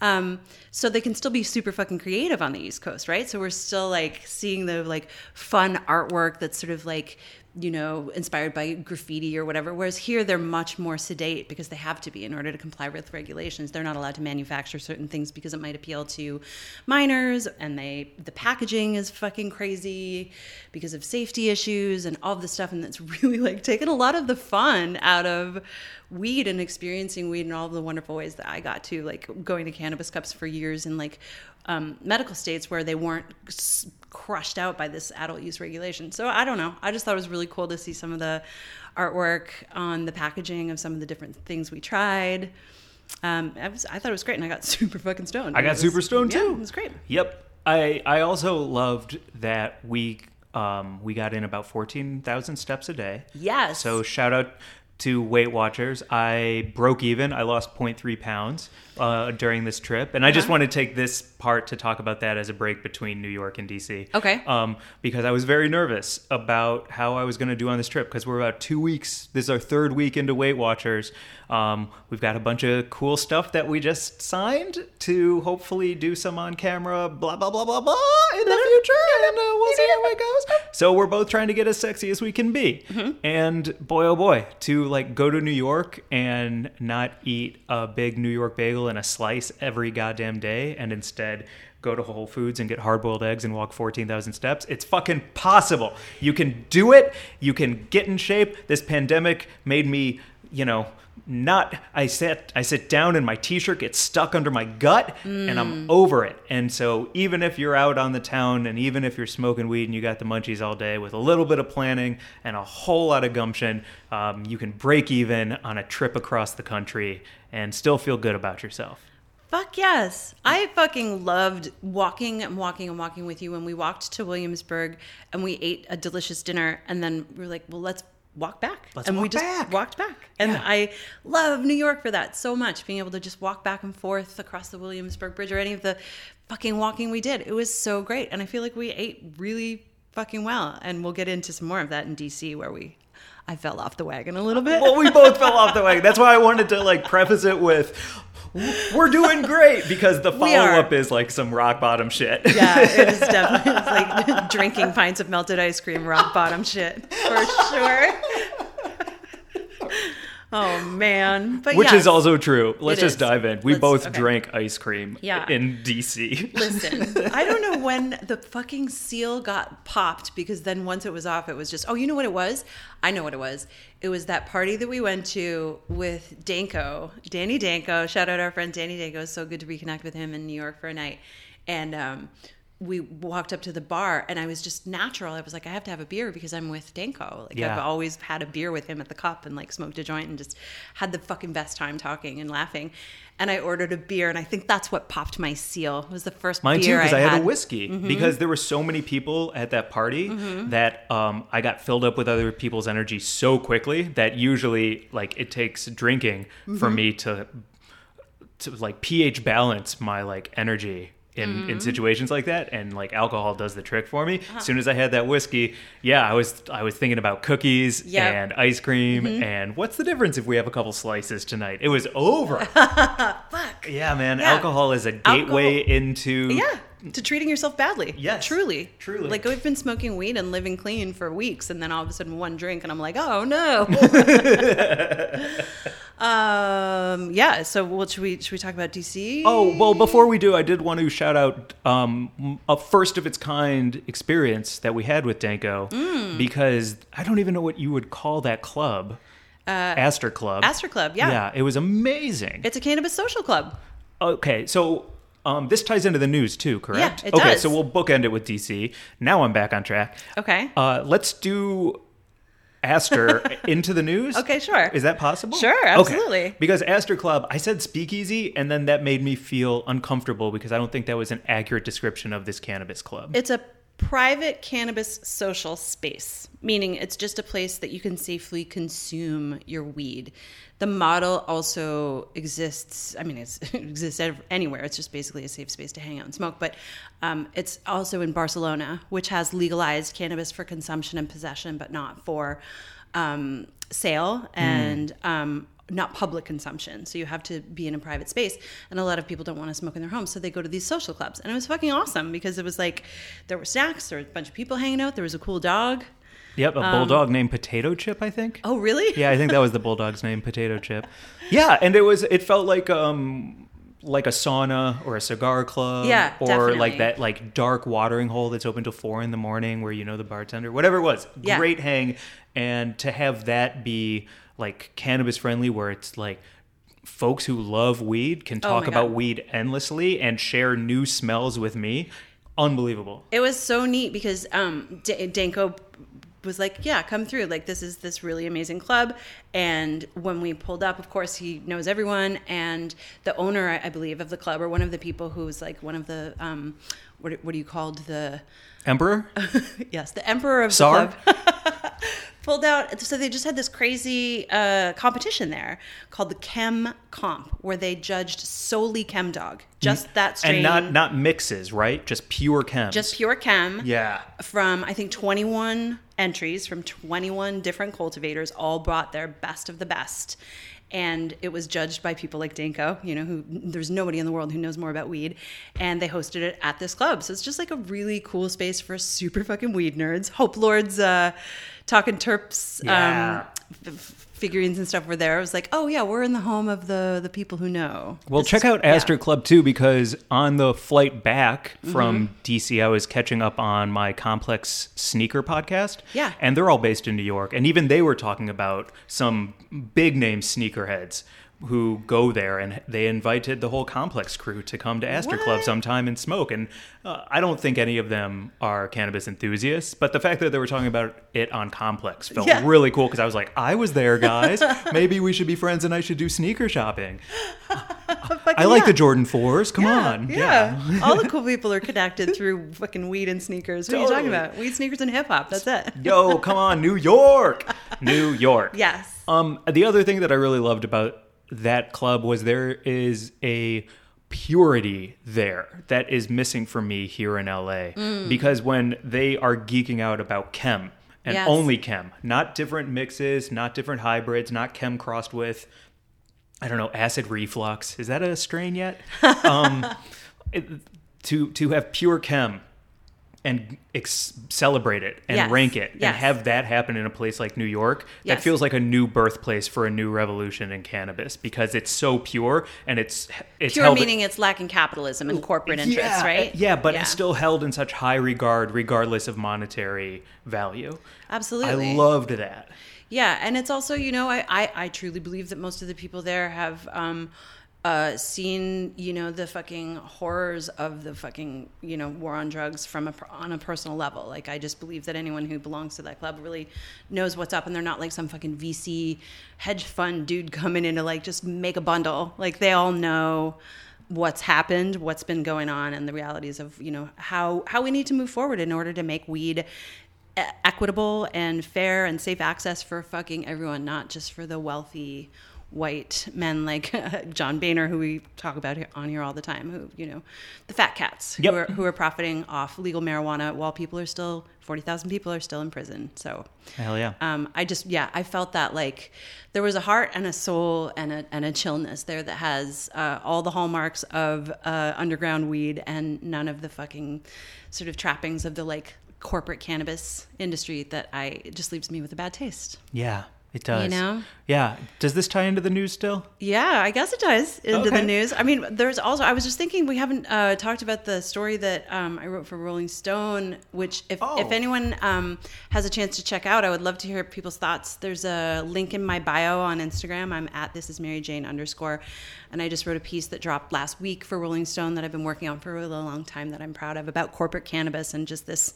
C: Um, so they can still be super fucking creative on the east coast right? So we're still like seeing the like fun artwork that's sort of like you know, inspired by graffiti or whatever. Whereas here, they're much more sedate because they have to be in order to comply with regulations. They're not allowed to manufacture certain things because it might appeal to minors, and they the packaging is fucking crazy because of safety issues and all of this stuff. And that's really like taken a lot of the fun out of weed and experiencing weed in all the wonderful ways that I got to, like going to cannabis cups for years in like um, medical states where they weren't crushed out by this adult use regulation. So I don't know. I just thought it was really cool to see some of the artwork on the packaging of some of the different things we tried. Um, I, was, I thought it was great, and I got super fucking stoned.
B: I got
C: was-
B: super stoned
C: yeah,
B: too.
C: It was great.
B: Yep. I I also loved that we um we got in about fourteen thousand steps a day.
C: Yes.
B: So shout out to Weight Watchers. I broke even. I lost 0.3 pounds uh, during this trip, and I just
C: Uh-huh.
B: want to take this part to talk about that as a break between New York and DC.
C: Okay.
B: Um, because I was very nervous about how I was going to do on this trip because we're about two weeks. This is our third week into Weight Watchers. Um, we've got a bunch of cool stuff that we just signed to hopefully do some on camera, blah blah blah blah blah in the future, and uh, we'll see how it goes. So we're both trying to get as sexy as we can be, and boy oh boy, to like go to New York and not eat a big New York bagel and a slice every goddamn day, and instead go to Whole Foods and get hard boiled eggs and walk 14,000 steps. It's fucking possible. You can do it. You can get in shape. This pandemic made me, you know, not I sit I sit down and my t-shirt gets stuck under my gut and I'm over it. And so even if you're out on the town and even if you're smoking weed and you got the munchies all day with a little bit of planning and a whole lot of gumption, um, you can break even on a trip across the country and still feel good about yourself.
C: Fuck yes. I fucking loved walking and walking and walking with you when we walked to Williamsburg and we ate a delicious dinner and then we were like, well, let's walk back.
B: Let's
C: and we just
B: back.
C: walked back. And
B: Yeah.
C: I love New York for that so much, being able to just walk back and forth across the Williamsburg Bridge or any of the fucking walking we did. It was so great. And I feel like we ate really fucking well. And we'll get into some more of that in DC where we I fell off the wagon a little bit.
B: well, we both fell off the wagon. That's why I wanted to like preface it with we're doing great because the follow up is like some rock bottom shit.
C: Yeah, it is definitely like drinking pints of melted ice cream, rock bottom shit for sure. Oh man, but
B: Which
C: yes.
B: is also true. Let's just
C: is.
B: dive in. We
C: Let's-
B: both
C: okay.
B: drank ice cream
C: Yeah.
B: in DC.
C: Listen, I don't know when the fucking seal got popped because then once it was off, it was just, oh, you know what it was? I know what it was. It was that party that we went to with Danko, Danny Danko. Shout out our friend Danny Danko. It's so good to reconnect with him in New York for a night. And um, we walked up to the bar and I was just natural. I was like, I have to have a beer because I'm with Danko. Like
B: Yeah.
C: I've always had a beer with him at the cup and like smoked a joint and just had the fucking best time talking and laughing. And I ordered a beer and I think that's what popped my seal. It was the first
B: Mine too,
C: beer
B: because I, had,
C: had
B: a whiskey.
C: Mm-hmm.
B: Because there were so many people at that party that um, I got filled up with other people's energy so quickly that usually, like, it takes drinking for
C: Mm-hmm.
B: me to to like pH balance my like energy. In,
C: Mm-hmm.
B: in situations like that and like alcohol does the trick for me
C: Uh-huh.
B: as soon as i had that whiskey yeah i was i was thinking about cookies
C: Yep. Mm-hmm.
B: and ice cream and what's the difference if we have a couple slices tonight it was over
C: Fuck.
B: yeah man
C: Yeah.
B: alcohol is a gateway into
C: Yeah. To treating yourself badly.
B: Yes.
C: Truly.
B: Truly.
C: Like we've been smoking weed and living clean for weeks and then all of a sudden one drink and I'm like, oh no. um yeah, so what should we should we talk about DC?
B: Oh well, before we do, I did want to shout out um, a first of its kind experience that we had with Danko
C: Mm.
B: because I don't even know what you would call that club, uh, Astor Club.
C: Astor Club, yeah.
B: yeah, it was amazing.
C: It's a cannabis social club.
B: okay, so. Um, this ties into the news too, correct?
C: Yeah, it
B: okay,
C: does.
B: so we'll bookend it with DC. Now I'm back on track.
C: Okay.
B: Uh, let's do Astor into the news.
C: Okay, sure.
B: Is that possible?
C: Sure,
B: Okay.
C: absolutely.
B: Because Astor Club, I said speakeasy, and then that made me feel uncomfortable because I don't think that was an accurate description of this cannabis club.
C: It's a private cannabis social space, meaning it's just a place that you can safely consume your weed. The model also exists. I mean, it's, it exists anywhere. It's just basically a safe space to hang out and smoke. But um, it's also in Barcelona, which has legalized cannabis for consumption and possession, but not for um, sale and um, not public consumption. So you have to be in a private space. And a lot of people don't want to smoke in their homes. So they go to these social clubs. And it was fucking awesome because it was like there were snacks, there were a bunch of people hanging out, there was a cool dog.
B: Yep, a bulldog named Potato Chip, I think.
C: Oh, really?
B: Yeah, I think that was the bulldog's name, Potato Chip. Yeah, and it was it felt like um like a sauna or a cigar club
C: Yeah,
B: or
C: definitely.
B: like that like dark watering hole that's open till four in the morning where you know the bartender whatever it was
C: Yeah.
B: great hang and to have that be like cannabis friendly where it's like folks who love weed can
C: Oh
B: talk
C: my
B: about weed endlessly and share new smells with me unbelievable
C: It was so neat because um, D- Danko was like, "Yeah, come through. Like this is this really amazing club." And when we pulled up, of course, he knows everyone, and the owner, I I believe, of the club, or one of the people who was like one of the um, what what do you called the
B: emperor
C: yes the emperor of the club pulled out so they just had this crazy uh, competition there called the chem comp where they judged solely chem dog just that strain
B: and not not mixes right just pure chem
C: just pure chem
B: yeah
C: from I think 21 entries from 21 different cultivators, all brought their best of the best. And it was judged by people like Danko, you know, who there's nobody in the world who knows more about weed. And they hosted it at this club. So it's just like a really cool space for super fucking weed nerds. Hope Lords, uh, talking terps,
B: Yeah.
C: um, f- figurines and stuff were there. I was like, oh yeah, we're in the home of the the people who know.
B: Well,
C: This
B: check
C: is-
B: out
C: yeah.
B: Astor Club too, because on the flight back from
C: Mm-hmm.
B: DC, I was catching up on my Complex Sneaker podcast.
C: Yeah.
B: And they're all based in New York. And even they were talking about some big name sneakerheads who go there and they invited the whole Complex crew to come to Astor Club sometime and smoke. And uh, I don't think any of them are cannabis enthusiasts, but the fact that they were talking about it on Complex felt
C: Yeah.
B: really cool because I was like, I was there, guys. Maybe we should be friends and I should do sneaker shopping. I like
C: yeah.
B: the Jordan 4s. Come
C: Yeah,
B: on.
C: Yeah. All the cool people are connected through fucking weed and sneakers. What are you talking about? Weed, sneakers, and hip hop. That's it.
B: Yo, come on, New York. New York.
C: Yes.
B: Um, the other thing that I really loved about that club was there is a purity there that is missing for me here in LA
C: Mm.
B: because when they are geeking out about chem and
C: Yes.
B: only chem, not different mixes, not different hybrids, not chem crossed with I don't know, acid reflux. Is that a strain yet? um, it- to to have pure chem and ex- celebrate it and
C: Yes,
B: rank it and have that happen in a place like New York, that feels like a new birthplace for a new revolution in cannabis because it's so pure and it's it's
C: Pure meaning it's lacking capitalism and corporate interests, right?
B: Yeah, but it's still held in such high regard regardless of monetary value.
C: absolutely.
B: I loved that.
C: Yeah, and it's also, you know, I, I, I truly believe that most of the people there have um, uh, seen, you know, the fucking horrors of the fucking, you know, war on drugs from a, on a personal level. Like, I just believe that anyone who belongs to that club really knows what's up, and they're not like some fucking VC hedge fund dude coming in to like just make a bundle. Like, they all know what's happened, what's been going on, and the realities of you know how how we need to move forward in order to make weed equitable and fair and safe access for fucking everyone, not just for the wealthy white men like John Boehner, who we talk about here, on here all the time, who you know, the fat cats
B: Yep.
C: who are who are profiting off legal marijuana while people are still forty thousand people are still in prison. So
B: Hell yeah.
C: um, I just yeah, I felt that like there was a heart and a soul and a and a chillness there that has uh, all the hallmarks of uh, underground weed and none of the fucking sort of trappings of the like corporate cannabis industry that I just leaves me with a bad taste.
B: Yeah, it does.
C: You know?
B: Yeah. Does this tie into the news still?
C: Yeah, I guess it does into the news. I mean, there's also I was just thinking we haven't uh, talked about the story that um, I wrote for Rolling Stone, which if
B: Oh.
C: if anyone um, has a chance to check out, I would love to hear people's thoughts. There's a link in my bio on Instagram. I'm at this is Mary Jane underscore, and I just wrote a piece that dropped last week for Rolling Stone that I've been working on for a really long time that I'm proud of about corporate cannabis and just this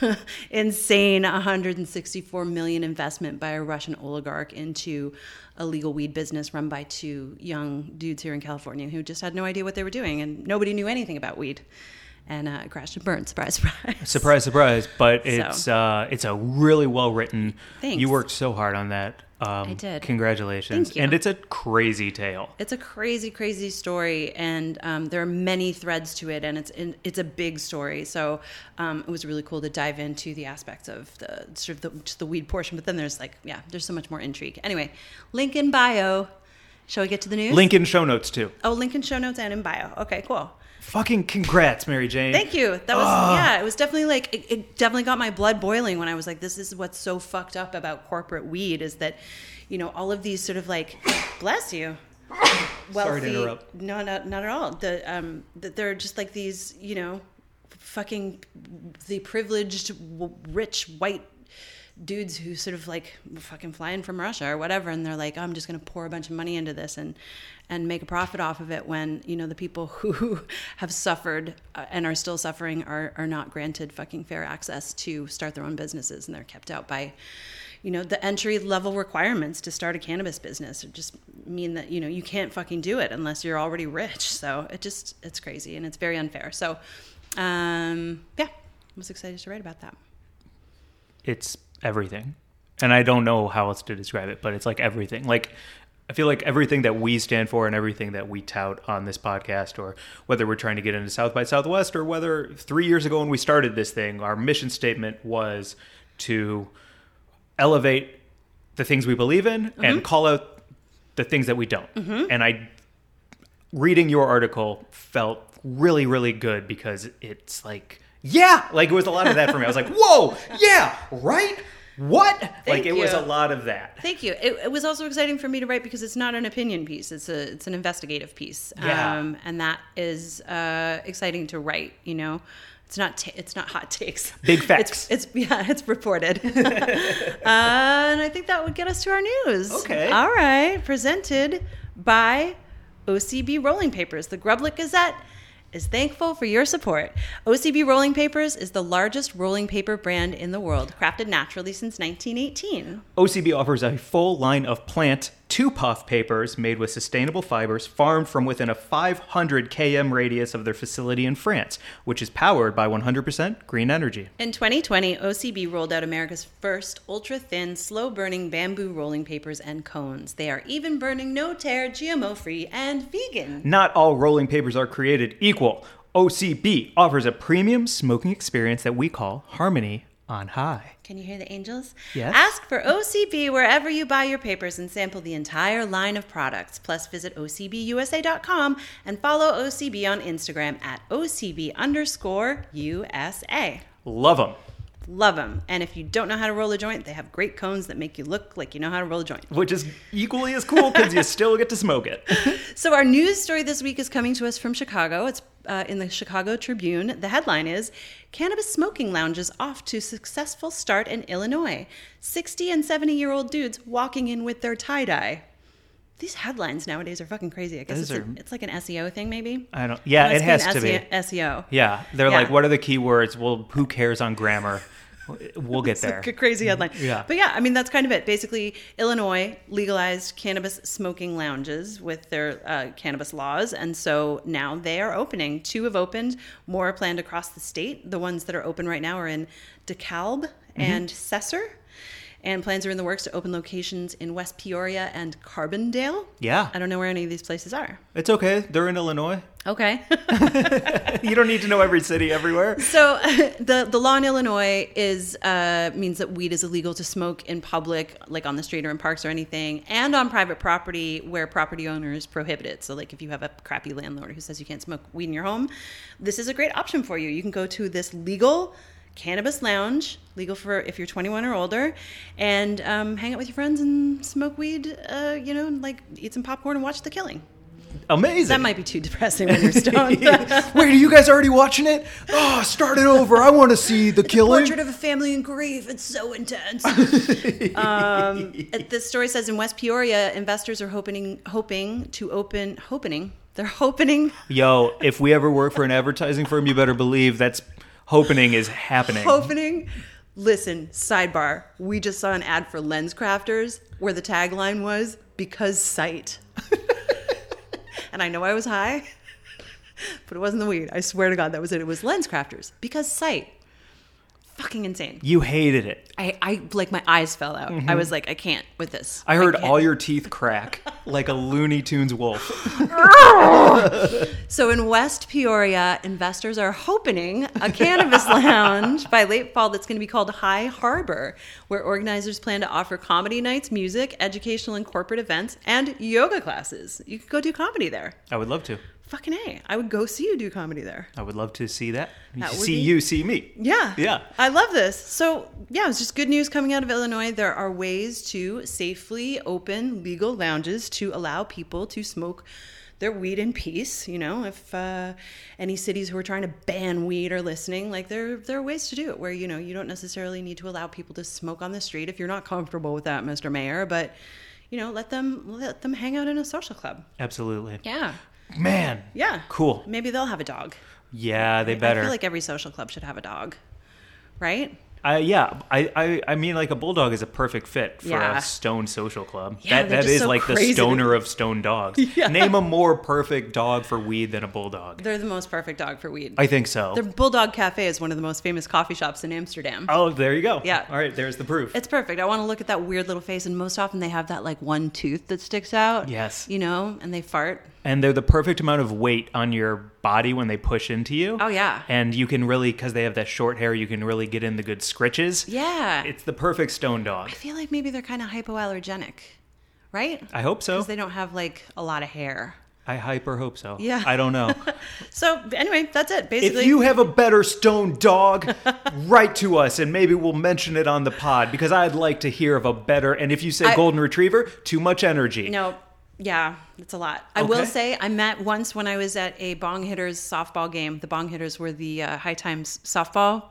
C: insane 164 million investment by a Russian oligarch into a legal weed business run by two young dudes here in California who just had no idea what they were doing and nobody knew anything about weed. And uh, crashed and burned. Surprise, surprise.
B: Surprise, surprise! But it's uh, it's a really well written.
C: Thanks.
B: You worked so hard on that. Um,
C: I did.
B: Congratulations!
C: Thank you.
B: And it's a crazy tale.
C: It's a crazy, crazy story, and um, there are many threads to it, and it's it's a big story. So um, it was really cool to dive into the aspects of the sort of the, just the weed portion. But then there's like, yeah, there's so much more intrigue. Anyway, link in bio. Shall we get to the news?
B: Link in show notes too.
C: Oh, link in show notes and in bio. Okay, cool.
B: Fucking congrats, Mary Jane.
C: Thank you. That was yeah. It was definitely like it, it definitely got my blood boiling when I was like, this is what's so fucked up about corporate weed is that, you know, all of these sort of like, bless you.
B: Sorry to interrupt.
C: No, not not at all. The um, that they're just like these, you know, fucking the privileged, w- rich white dudes who sort of like fucking fly in from Russia or whatever, and they're like, I'm just gonna pour a bunch of money into this and and make a profit off of it. When you know the people who have suffered uh, and are still suffering are are not granted fucking fair access to start their own businesses, and they're kept out by you know the entry level requirements to start a cannabis business just mean that you know you can't fucking do it unless you're already rich so it just it's crazy and it's very unfair so um yeah i was excited to write about that
B: it's everything. And I don't know how else to describe it, but it's like everything. Like I feel like everything that we stand for and everything that we tout on this podcast, or whether we're trying to get into South by Southwest, or whether three years ago when we started this thing, our mission statement was to elevate the things we believe in and mm-hmm. call out the things that we don't. Mm-hmm. And I, reading your article, felt really, really good because it's like, yeah, like it was a lot of that for me. I was like, whoa, yeah, right? What? like it was a lot of that.
C: Thank you. It, it was also exciting for me to write because it's not an opinion piece; it's a it's an investigative piece,
B: Yeah.
C: um, and that is uh, exciting to write. You know, it's not ta it's not hot takes.
B: Big facts.
C: It's, it's yeah, it's reported, uh, and I think that would get us to our news.
B: Okay.
C: All right. Presented by OCB Rolling Papers, the Grublik Gazette. Is thankful for your support. OCB Rolling Papers is the largest rolling paper brand in the world, crafted naturally since 1918.
B: OCB offers a full line of plant two puff papers made with sustainable fibers farmed from within a 500 km radius of their facility in France, which is powered by 100% green energy.
C: In 2020, OCB rolled out America's first ultra thin, slow burning bamboo rolling papers and cones. They are even burning, no tear, GMO free, and vegan.
B: Not all rolling papers are created equal. OCB offers a premium smoking experience that we call Harmony on High.
C: Can you hear the angels?
B: Yes.
C: Ask for OCB wherever you buy your papers and sample the entire line of products. Plus, visit OCBUSA.com and follow OCB on Instagram at OCB underscore USA.
B: Love them.
C: Love them. And if you don't know how to roll a joint, they have great cones that make you look like you know how to roll a joint.
B: Which is equally as cool because you still get to smoke it.
C: So our news story this week is coming to us from Chicago. It's uh, in the Chicago Tribune. The headline is "Cannabis Smoking Lounges Off to Successful Start in Illinois." Sixty and seventy-year-old dudes walking in with their tie dye. These headlines nowadays are fucking crazy. I guess it's,
B: Those
C: a- it's like an SEO thing, maybe.
B: I don't. Yeah, it has to
C: be.
B: be.
C: SEO.
B: Yeah, they're
C: Yeah.
B: like, what are the keywords? Well, who cares on grammar? We'll get there.
C: It's a crazy headline.
B: Yeah.
C: But yeah, I mean, that's kind of it. Basically, Illinois legalized cannabis smoking lounges with their uh, cannabis laws. And so now they are opening. Two have opened, more are planned across the state. The ones that are open right now are in DeKalb
B: Mm-hmm.
C: and Sesser. And plans are in the works to open locations in West Peoria and Carbondale.
B: Yeah,
C: I don't know where any of these places are.
B: it's okay. They're in Illinois.
C: Okay.
B: You don't need to know every city everywhere.
C: So the the law in Illinois is uh, means that weed is illegal to smoke in public, like on the street or in parks or anything, and on private property where property owners prohibit it. So like if you have a crappy landlord who says you can't smoke weed in your home, this is a great option for you. You can go to this legal cannabis lounge, legal for if you're 21 or older, and um, hang out with your friends and smoke weed. Uh, you know, like eat some popcorn and watch The Killing.
B: Amazing.
C: That might be too depressing when you're stoned.
B: Wait, are you guys already watching it? Oh, start it over. I want to see the killing.
C: Portrait of a Family in Grief. It's so intense. um, this story says in West Peoria, investors are hoping hoping to open hoping they're hoping
B: Yo, if we ever work for an advertising firm, you better believe that's hoping is happening.
C: hoping. Listen, sidebar. We just saw an ad for LensCrafters where the tagline was "Because sight." and I know I was high, but it wasn't the weed. I swear to God, that was it. It was LensCrafters because sight. Fucking insane.
B: You hated it.
C: I, I like my eyes fell out. I mm-hmm. was like, I can't with this.
B: I heard
C: can't.
B: all your teeth crack like a Looney Tunes wolf.
C: So in West Peoria, investors are hoping a cannabis lounge by late fall that's going to be called High Harbor, where organizers plan to offer comedy nights, music, educational and corporate events, and yoga classes. You could go do comedy there.
B: I would love to.
C: Fucking a, I would go see you do comedy there.
B: I would love to see that.
C: That
B: see
C: be-
B: you, see me.
C: Yeah.
B: Yeah.
C: I love this. So, yeah, it's just good news coming out of Illinois. There are ways to safely open legal lounges to allow people to smoke their weed in peace. You know, if uh, any cities who are trying to ban weed are listening, like there, there are ways to do it where, you know, you don't necessarily need to allow people to smoke on the street if you're not comfortable with that, Mr. Mayor, but, you know, let them, let them hang out in a social club.
B: Absolutely.
C: Yeah.
B: Man.
C: Yeah.
B: Cool.
C: Maybe they'll have a dog.
B: Yeah, they better.
C: I feel like every social club should have a dog. Right?
B: I yeah, I, I I mean like a bulldog is a perfect fit for
C: Yeah.
B: a stone social club.
C: Yeah,
B: that that is
C: so
B: like the stoner of stone dogs.
C: Yeah.
B: Name a more perfect dog for weed than a bulldog.
C: They're the most perfect dog for weed.
B: I think so.
C: The Bulldog Cafe is one of the most famous coffee shops in Amsterdam.
B: oh, there you go.
C: Yeah.
B: All right, there's the proof.
C: It's perfect. I want to look at that weird little face, and most often they have that like one tooth that sticks out.
B: Yes.
C: You know, and they fart.
B: And they're the perfect amount of weight on your body when they push into you.
C: Oh, yeah.
B: And you can really because they have that short hair, you can really get in the good scritches.
C: Yeah.
B: It's the perfect stone dog.
C: I feel like maybe they're kind of hypoallergenic, right?
B: I hope so.
C: Because they don't have like a lot of hair.
B: I hyper hope so.
C: Yeah.
B: I don't know.
C: So anyway, that's it. Basically,
B: If you have a better stone dog, write to us and maybe we'll mention it on the pod because I'd like to hear of a better. And if you say
C: I-
B: golden retriever, too much energy.
C: No, yeah, it's a lot. I will say I met once when I was at a Bong Hitters softball game. The Bong Hitters were the uh, High Times softball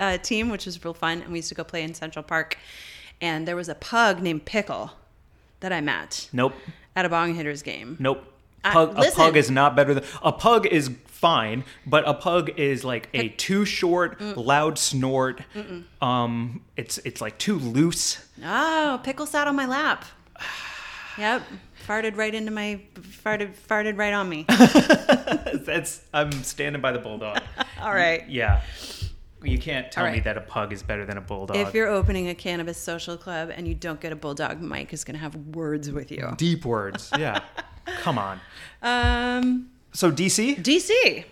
C: uh, team, which was real fun, and we used to go play in Central Park. And there was a pug named Pickle that I met
B: Nope.
C: at a Bong Hitters game.
B: Nope. Pug, a
C: listen.
B: pug is not better than a pug is fine, but a pug is like a too short,
C: Mm.
B: loud snort. Um, it's it's like too loose.
C: Oh, Pickle sat on my lap. Yep, farted right into my farted farted right on me.
B: That's I'm standing by the bulldog.
C: All right.
B: yeah, you can't tell
C: All
B: me that a pug is better than a bulldog.
C: If you're opening a cannabis social club and you don't get a bulldog, Mike is going to have words with you.
B: deep words, yeah. Come on.
C: Um,
B: So DC,
C: DC.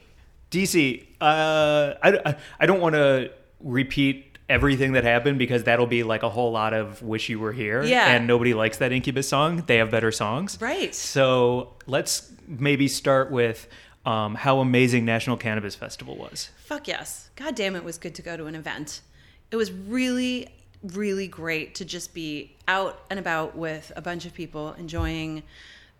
B: DC. Uh, I, I, I don't want to repeat everything that happened because that'll be like a whole lot of "Wish You Were Here."
C: Yeah.
B: and nobody likes that Incubus song. They have better songs,
C: Right.
B: So let's maybe start with um, how amazing National Cannabis Festival was.
C: Fuck yes. God damn, it was good to go to an event. It was really, really great to just be out and about with a bunch of people enjoying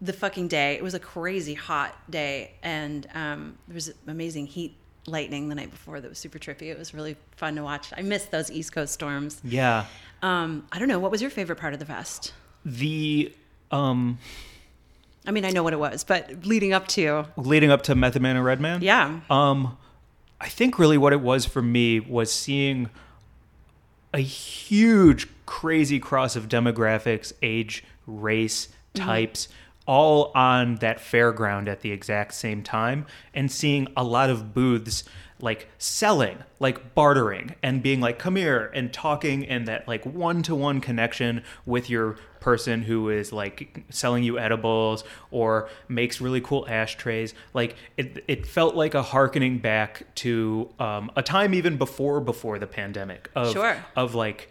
C: the fucking day. It was a crazy hot day, and um, there was amazing heat lightning the night before that was super trippy. It was really fun to watch. I missed those East Coast storms.
B: Yeah,
C: Um, I don't know. What was your favorite part of the fest?
B: the um,
C: I mean, I know what it was, but leading up to,
B: leading up to Method Man and Redman.
C: yeah.
B: Um, I think really what it was for me was seeing a huge, crazy cross of demographics, age, race, types, all on that fairground at the exact same time, and seeing a lot of booths like selling, like bartering, and being like, come here, and talking, and that like one to one connection with your person who is like selling you edibles or makes really cool ashtrays. Like it, it felt like a harkening back to um, a time even before before the pandemic of
C: Sure.
B: of like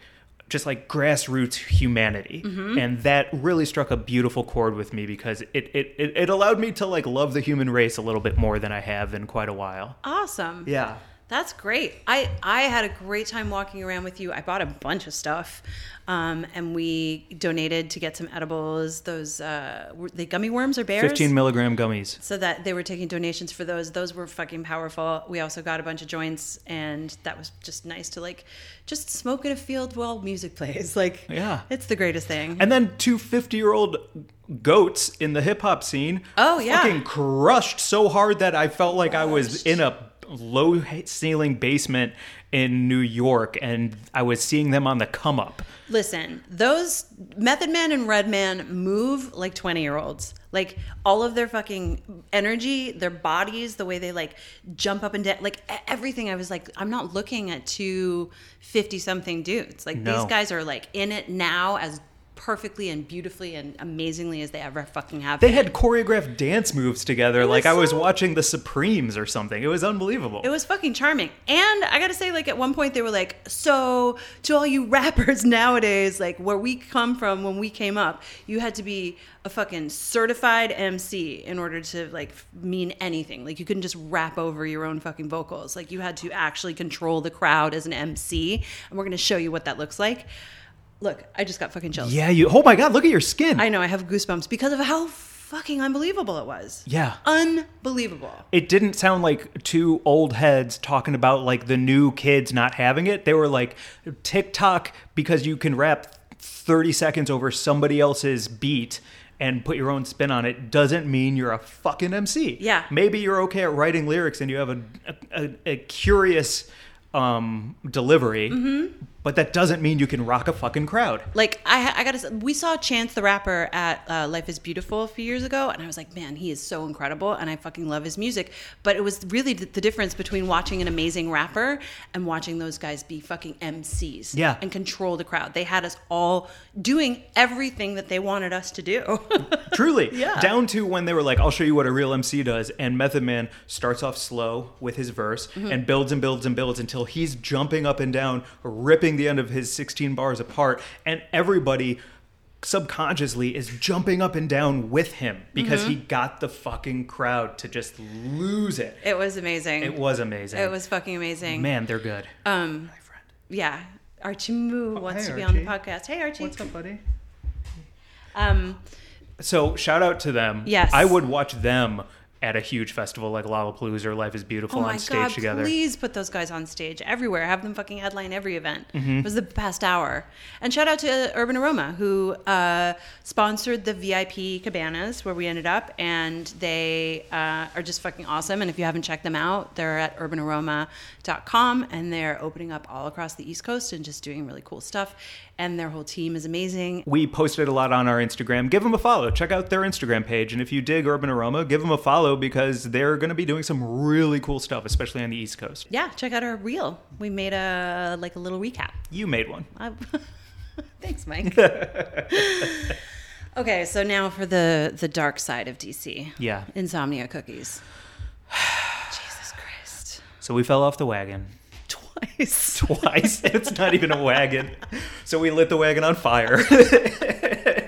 B: just like grassroots humanity. Mm-hmm. And that really struck a beautiful chord with me because it, it, it, it allowed me to like love the human race a little bit more than i have in quite a while.
C: Awesome.
B: yeah
C: That's great. I I had a great time walking around with you. I bought a bunch of stuff, um, and we donated to get some edibles. Those uh, were they gummy worms or bears?
B: 15 milligram gummies
C: So that they were taking donations for those. Those were fucking powerful. We also got a bunch of joints, and that was just nice to like just smoke in a field while music plays. Like,
B: Yeah.
C: it's the greatest thing.
B: and then two 50 year old goats in the hip hop scene
C: Oh, yeah.
B: fucking crushed so hard that i felt like i was in a low ceiling basement in new york and i was seeing them on the come up
C: Listen, those Method Man and Redman move like 20 year olds. Like all of their fucking energy, their bodies, the way they like jump up and down, like everything. I was like, I'm not looking at two 50 something dudes. Like
B: No.
C: these guys are like in it now as perfectly and beautifully and amazingly as they ever fucking have.
B: They had choreographed dance moves together, like I was watching the Supremes or something. It was unbelievable.
C: It was fucking charming. And I gotta say, like, at one point they were like, so to all you rappers nowadays, like, where we come from when we came up, you had to be a fucking certified MC in order to, like, mean anything. Like, you couldn't just rap over your own fucking vocals. Like, you had to actually control the crowd as an MC. And we're gonna show you what that looks like. Look, I just got fucking chills.
B: yeah, you. Oh my God! Look at your skin.
C: I know, I have goosebumps because of how fucking unbelievable it was.
B: Yeah.
C: Unbelievable.
B: it didn't sound like two old heads talking about like the new kids not having it. They were like TikTok because you can rap 30 seconds over somebody else's beat and put your own spin on it doesn't mean you're a fucking MC.
C: Yeah.
B: Maybe you're okay at writing lyrics and you have a a, a curious um delivery,
C: Mm-hmm.
B: But that doesn't mean you can rock a fucking crowd.
C: Like I, I gotta. say, We saw Chance the rapper at uh, Life Is Beautiful a few years ago, and I was like, man, he is so incredible, and I fucking love his music. But it was really the, the difference between watching an amazing rapper and watching those guys be fucking MCs,
B: Yeah.
C: and control the crowd. They had us all doing everything that they wanted us to do.
B: Truly.
C: Yeah.
B: Down to when they were like, I'll show you what a real MC does. And Method Man starts off slow with his verse
C: Mm-hmm.
B: and builds and builds and builds until he's jumping up and down, ripping the end of his 16 bars apart. And everybody subconsciously is jumping up and down with him because he got the fucking crowd to just lose it.
C: it was amazing.
B: It was amazing.
C: It was fucking amazing.
B: Man, they're good.
C: Um,
B: My friend.
C: yeah. Archie Moo wants
B: hey,
C: to be on the podcast. Hey, Archie.
B: What's up, buddy?
C: Um,
B: So shout out to them.
C: Yes.
B: I would watch them at a huge festival like Lollapalooza or Life is Beautiful
C: Oh
B: on stage
C: god!
B: together.
C: Please put those guys on stage everywhere. Have them fucking headline every event.
B: Mm-hmm.
C: It was the past hour. And shout out to Urban Aroma who uh, sponsored the VIP cabanas where we ended up, and they uh, are just fucking awesome. And if you haven't checked them out, they're at urbanaroma.com, and they're opening up all across the East Coast and just doing really cool stuff. And their whole team is amazing.
B: We posted a lot on our Instagram. Give them a follow. Check out their Instagram page. And if you dig Urban Aroma, give them a follow because they're going to be doing some really cool stuff, especially on the East Coast.
C: Yeah, check out our reel. We made a like a little recap.
B: You made one.
C: I- Thanks, Mike. okay, so now for the the dark side of DC.
B: Yeah.
C: Insomnia cookies. Jesus Christ.
B: So we fell off the wagon
C: Twice.
B: twice. it's not even a wagon. So we lit the wagon on fire.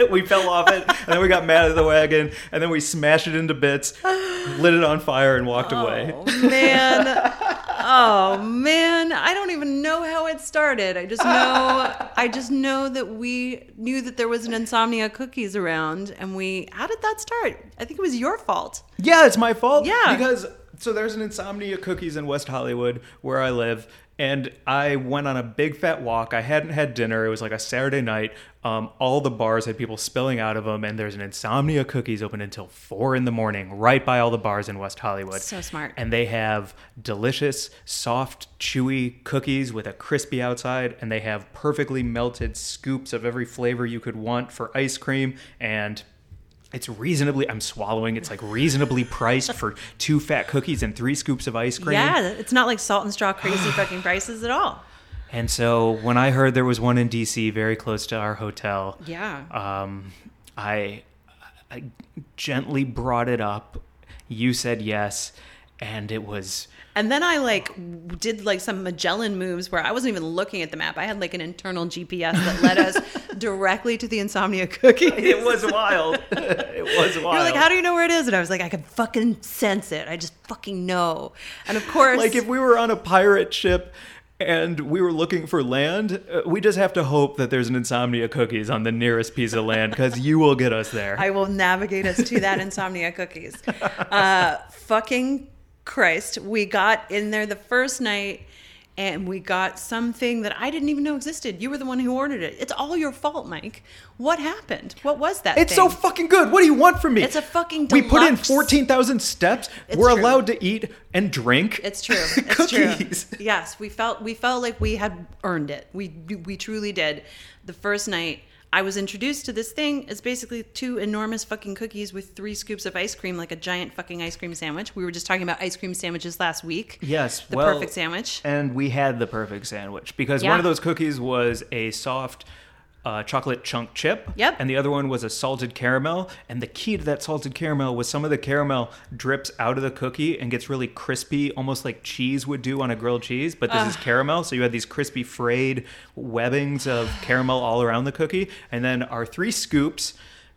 B: we fell off it, and then we got mad at the wagon, and then we smashed it into bits, lit it on fire, and walked away.
C: Oh man. Oh man, I don't even know how it started. I just know I just know that we knew that there was an insomnia cookies around and we how did that start? I think it was your fault.
B: Yeah, it's my fault.
C: Yeah.
B: Because so there's an insomnia cookies in West Hollywood where I live, and I went on a big fat walk. I hadn't had dinner. It was like a Saturday night. Um, all the bars had people spilling out of them, and there's an insomnia cookies open until four in the morning, right by all the bars in West Hollywood.
C: So smart.
B: And they have delicious, soft, chewy cookies with a crispy outside, and they have perfectly melted scoops of every flavor you could want for ice cream and it's reasonably i'm swallowing it's like reasonably priced for two fat cookies and three scoops of ice cream
C: Yeah, it's not like salt and straw crazy fucking prices at all.
B: and so when i heard there was one in dc very close to our hotel
C: Yeah.
B: um, I, I gently brought it up you said yes and it was
C: And then I like did like some Magellan moves where I wasn't even looking at the map. I had like an internal GPS that led us directly to the insomnia cookie.
B: it was wild it was wild
C: You're like, how do you know where it is? And I was like, I can fucking sense it. I just fucking know. And of course,
B: like if we were on a pirate ship and we were looking for land, uh, we just have to hope that there's an insomnia cookies on the nearest piece of land because you will get us there.
C: I will navigate us to that insomnia cookies. Uh, fucking Christ, we got in there the first night. And we got something that I didn't even know existed. You were the one who ordered it. It's all your fault, Mike. What happened? What was that?
B: it's
C: thing?
B: so fucking good. What do you want from me?
C: It's a fucking
B: We put in 14,000 steps.
C: It's
B: We're
C: true.
B: allowed to eat and drink.
C: It's true. It's
B: cookies.
C: true. Yes, we felt we felt like we had earned it. We we truly did. The first night I was introduced to this thing. It's basically two enormous fucking cookies with three scoops of ice cream, like a giant fucking ice cream sandwich. We were just talking about ice cream sandwiches last week.
B: Yes,
C: the
B: well,
C: perfect sandwich.
B: And we had the perfect sandwich because
C: Yeah.
B: one of those cookies was a soft uh, chocolate chunk chip.
C: Yep.
B: And the other one was a salted caramel. And the key to that salted caramel was some of the caramel drips out of the cookie and gets really crispy, almost like cheese would do on a grilled cheese. But this is caramel, so you had these crispy frayed webbings of caramel all around the cookie. And then our three scoops.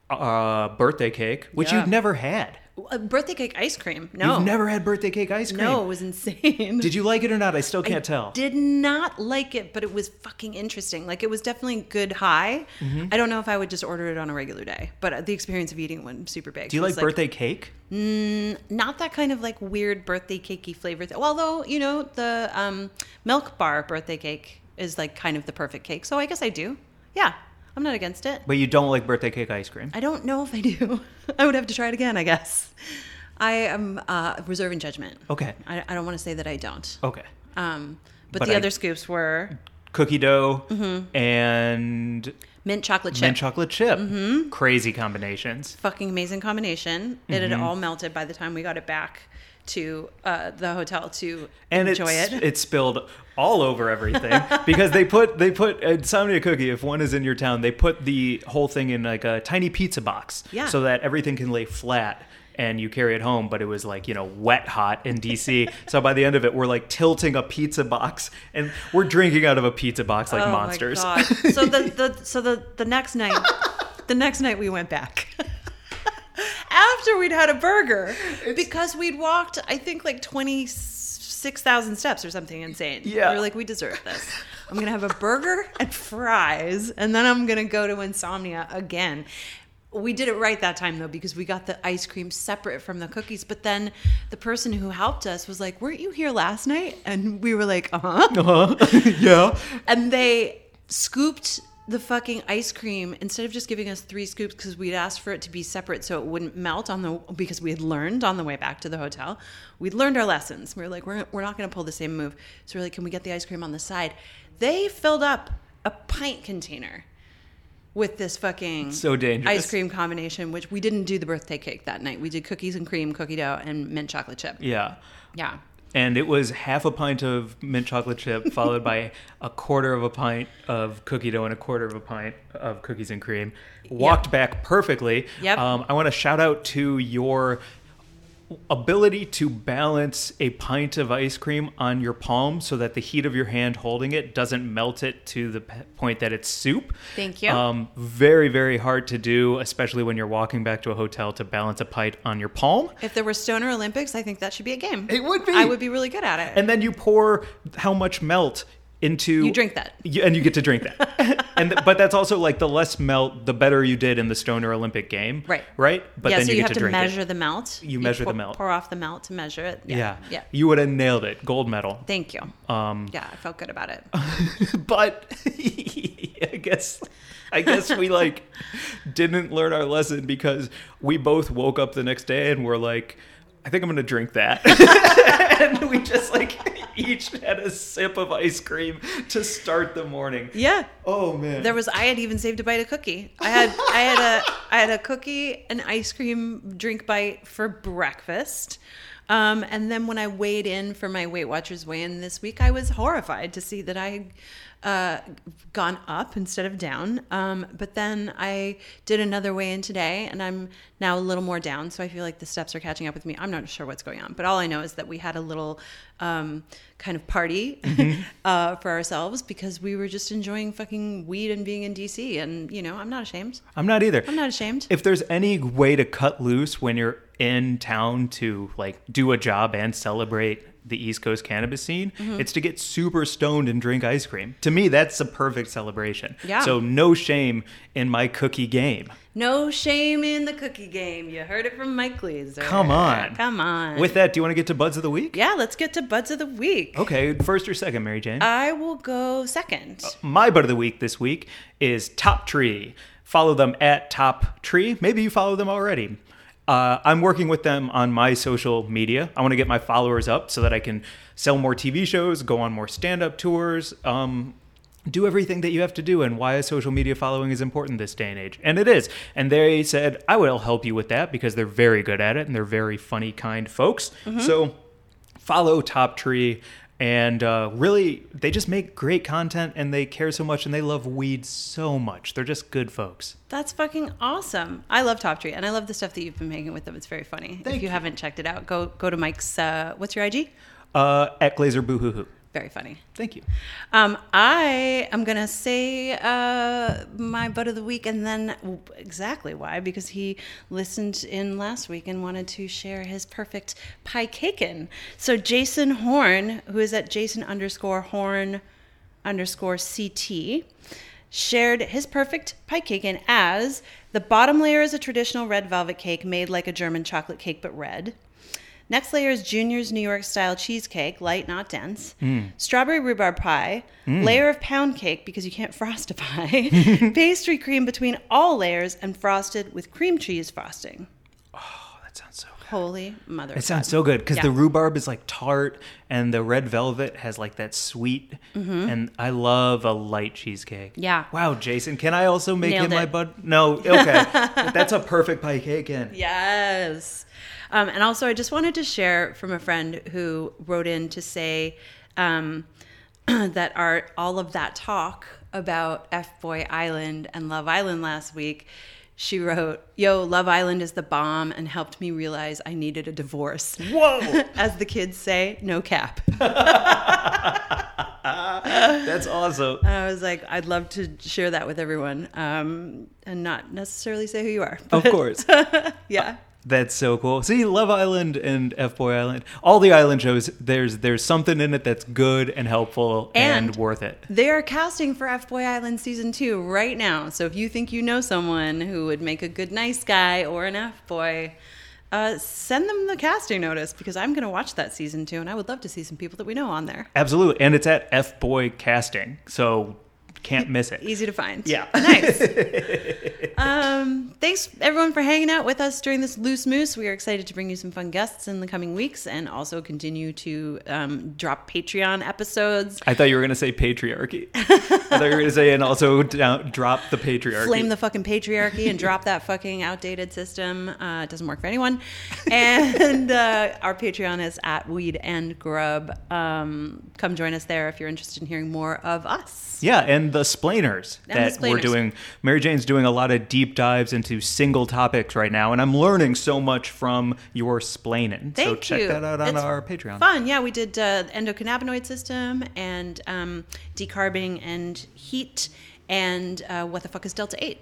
B: Uh, birthday cake, which
C: Yeah.
B: you've never had.
C: Uh, birthday cake ice cream. No.
B: You've never had birthday cake ice cream.
C: No, it was insane.
B: Did you like it or not? I still can't tell.
C: Did not like it, but it was fucking interesting. Like it was definitely good high.
B: Mm-hmm.
C: I don't know if I would just order it on a regular day, but uh, the experience of eating one super big.
B: Do you
C: was
B: like birthday cake?
C: Not that kind of like weird birthday cakey flavor. Th- Although you know the um, milk bar birthday cake is like kind of the perfect cake, so I guess I do. Yeah, I'm not against it.
B: But you don't like birthday cake ice cream.
C: I don't know if I do. I would have to try it again, I guess. I am uh, reserving judgment.
B: Okay.
C: I, I don't want to say that I don't.
B: Okay.
C: Um, but,
B: But
C: the
B: I-
C: other scoops were
B: Cookie dough
C: Mm-hmm.
B: and
C: mint chocolate chip.
B: mint chocolate chip.
C: Mm-hmm.
B: Crazy combinations.
C: Fucking amazing combination. It
B: Mm-hmm.
C: had all melted by the time we got it back to uh, the hotel to
B: And
C: enjoy it.
B: it spilled all over everything because they put they put insomnia cookie if one is in your town they put the whole thing in like a tiny pizza box
C: Yeah.
B: so that everything can lay flat and you carry it home but it was like you know wet hot in dc so by the end of it we're like tilting a pizza box and we're drinking out of a pizza box like
C: oh
B: monsters
C: My God. so the, the so the the next night, the next night we went back. After we'd had a burger, because we'd walked, I think like twenty six thousand steps or something insane.
B: Yeah.
C: we were like, we deserve this. I'm gonna have a burger and fries, and then I'm gonna go to Insomnia again. We did it right that time though because we got the ice cream separate from the cookies. But then the person who helped us was like, "Weren't you here last night?" And we were like, uh-huh "Uh huh."
B: yeah
C: and they scooped the fucking ice cream instead of just giving us three scoops because we'd asked for it to be separate so it wouldn't melt on the because we had learned on the way back to the hotel we'd learned our lessons. We were like we're, we're not going to pull the same move. So we're like can we get the ice cream on the side? They filled up a pint container with this fucking
B: So dangerous.
C: ice cream combination which we didn't do the birthday cake that night. We did cookies and cream cookie dough and mint chocolate chip.
B: Yeah.
C: Yeah
B: and it was half a pint of mint chocolate chip followed by a quarter of a pint of cookie dough and a quarter of a pint of cookies and cream. Walked back perfectly.
C: Yep.
B: um, i want to shout out to your ability to balance a pint of ice cream on your palm so that the heat of your hand holding it doesn't melt it to the point that it's soup
C: Thank you.
B: um, very very hard to do especially when you're walking back to a hotel to balance a pint on your palm
C: If there were Stoner Olympics, I think that should be a game.
B: It would be.
C: I would be really good at it.
B: and then you pour how much melt into
C: You drink that.
B: You- and you get to drink that and th- but that's also like the less melt the better you did in the stoner olympic game
C: Right.
B: right but
C: yeah,
B: then
C: so
B: you,
C: you,
B: get
C: have
B: to
C: to,
B: drink
C: measure
B: it
C: the melt.
B: You measure the
C: pour,
B: melt.
C: Pour off the melt to measure it.
B: yeah.
C: Yeah. Yeah.
B: you would have nailed it gold medal
C: Thank you.
B: um
C: Yeah, I felt good about it.
B: but i guess i guess we like didn't learn our lesson because we both woke up the next day and were like i think i'm gonna drink that and we just like each had a sip of ice cream to start the morning
C: Yeah.
B: oh man
C: There was I had even saved a bite of cookie. I had I had a I had a cookie and ice cream drink bite for breakfast. Um, and then when I weighed in for my Weight Watchers weigh in this week, I was horrified to see that I uh, gone up instead of down. Um, but then I did another weigh in today, and I'm now a little more down. So I feel like the steps are catching up with me. I'm not sure what's going on, but all I know is that we had a little um, kind of party uh, for ourselves because we were just enjoying fucking weed and being in DC. And you know, I'm not ashamed.
B: i'm not either
C: I'm not ashamed.
B: if there's any way to cut loose when you're in town to like do a job and celebrate the East Coast cannabis scene,
C: Mm-hmm.
B: it's to get super stoned and drink ice cream. To me, that's a perfect celebration.
C: Yeah.
B: So no shame in my cookie game.
C: No shame in the cookie game. You heard it from Mike Glazer.
B: Come on.
C: Come on.
B: With that, do you want to get to buds of the week?
C: yeah, let's get to buds of the week.
B: Okay, first or second, Mary Jane?
C: I will go second.
B: My bud of the week this week is Top Tree. Follow them at Top Tree. Maybe you follow them already. Uh, I'm working with them on my social media. I want to get my followers up so that I can sell more TV shows, go on more stand up tours, um, do everything that you have to do, and why a social media following is important this day and age. And it is. And they said, I will help you with that because they're very good at it and they're very funny, kind folks. So follow Top Tree and uh, really they just make great content and they care so much and they love weed so much. They're just good folks.
C: That's fucking awesome. I love Top Tree, and I love the stuff that you've been making with them. It's very funny.
B: Thank
C: if you,
B: you.
C: haven't checked it out, go go to Mike's. Uh, what's your IG?
B: Uh, at Glazer Boohoo.
C: Very funny.
B: Thank you.
C: Um, I am gonna say uh, my butt of the week, and then exactly why because he listened in last week and wanted to share his perfect pie caken. So Jason Horn, who is at Jason underscore Horn underscore CT, shared his perfect pie caken as the bottom layer is a traditional red velvet cake made like a German chocolate cake but red. Next layer is Junior's New York style cheesecake, light, not dense. Strawberry rhubarb pie. Layer of pound cake because you can't frost a pie. Pastry cream between all layers and frosted with cream cheese frosting.
B: Oh, that sounds so good.
C: Holy mother.
B: It sounds so good because
C: Yeah.
B: the rhubarb is like tart and the red velvet has like that sweet. And I love a light cheesecake.
C: Mm-hmm. Yeah.
B: Wow, Jason, can I also make
C: Nailed
B: him my bud? No, okay. That's a perfect pie cake. In.
C: Yes. Um, and also, I just wanted to share from a friend who wrote in to say um, that our all of that talk about F Boy Island and Love Island last week. She wrote, "Yo, Love Island is the bomb and helped me realize I needed a divorce."
B: Whoa,
C: As the kids say, no cap.
B: that's awesome.
C: I was like, I'd love to share that with everyone, um, and not necessarily say who you are.
B: Of course.
C: yeah.
B: That's so cool. See, Love Island and F Boy Island, all the island shows, there's there's something in it that's good and helpful and,
C: And-
B: worth it.
C: They are casting for F Boy Island season two right now. So if you think you know someone who would make a good nice guy or an F boy, uh, send them the casting notice because I'm going to watch that season two and I would love to see some people that we know on there.
B: Absolutely. And it's at F Boy Casting, so can't miss it.
C: Easy to find.
B: Yeah.
C: Nice. um, thanks everyone for hanging out with us during this loose moose. We are excited to bring you some fun guests in the coming weeks and also continue to um, drop Patreon episodes.
B: I thought you were going to say patriarchy. I thought you were going to say, and also down, drop the patriarchy.
C: flame the fucking patriarchy and drop that fucking outdated system. Uh, it doesn't work for anyone. And uh, our Patreon is at Weed and Grub. Um, come join us there if you're interested in hearing more of us.
B: Yeah, and the splainers
C: And the
B: that we're doing. Mary Jane's doing a lot of deep dives into single topics right now, and I'm learning so much from your splaining. so check
C: you.
B: that out on
C: It's
B: our Patreon.
C: Fun, yeah. We did uh, endocannabinoid system and um, decarbing and heat and uh, what the fuck is delta eight.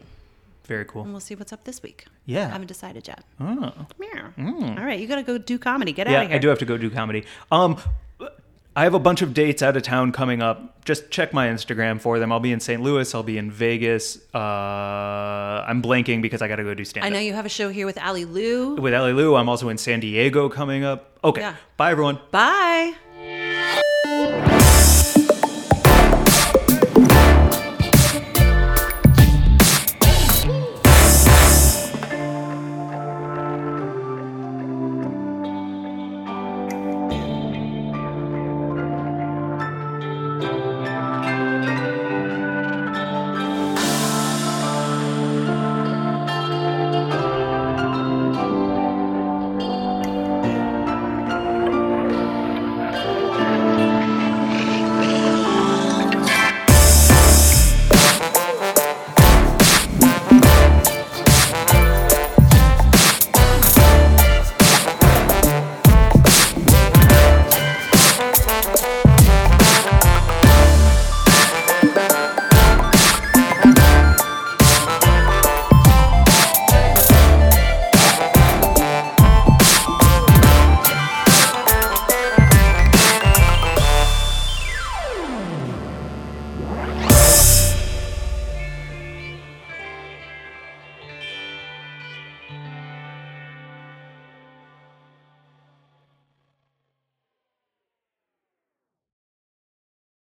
B: Very cool.
C: And we'll see what's up this week.
B: Yeah.
C: I haven't decided yet.
B: Oh.
C: Yeah. All right, you got to go do comedy. Get out
B: Yeah,
C: of here.
B: I do have to go do comedy. Um, I have a bunch of dates out of town coming up. Just check my Instagram for them. I'll be in St. Louis. I'll be in Vegas. Uh, I'm blanking because I got to go do stand
C: I know you have a show here with Ali Lou.
B: With Ali Lou, I'm also in San Diego coming up. Okay.
C: Yeah.
B: Bye, everyone.
C: Bye.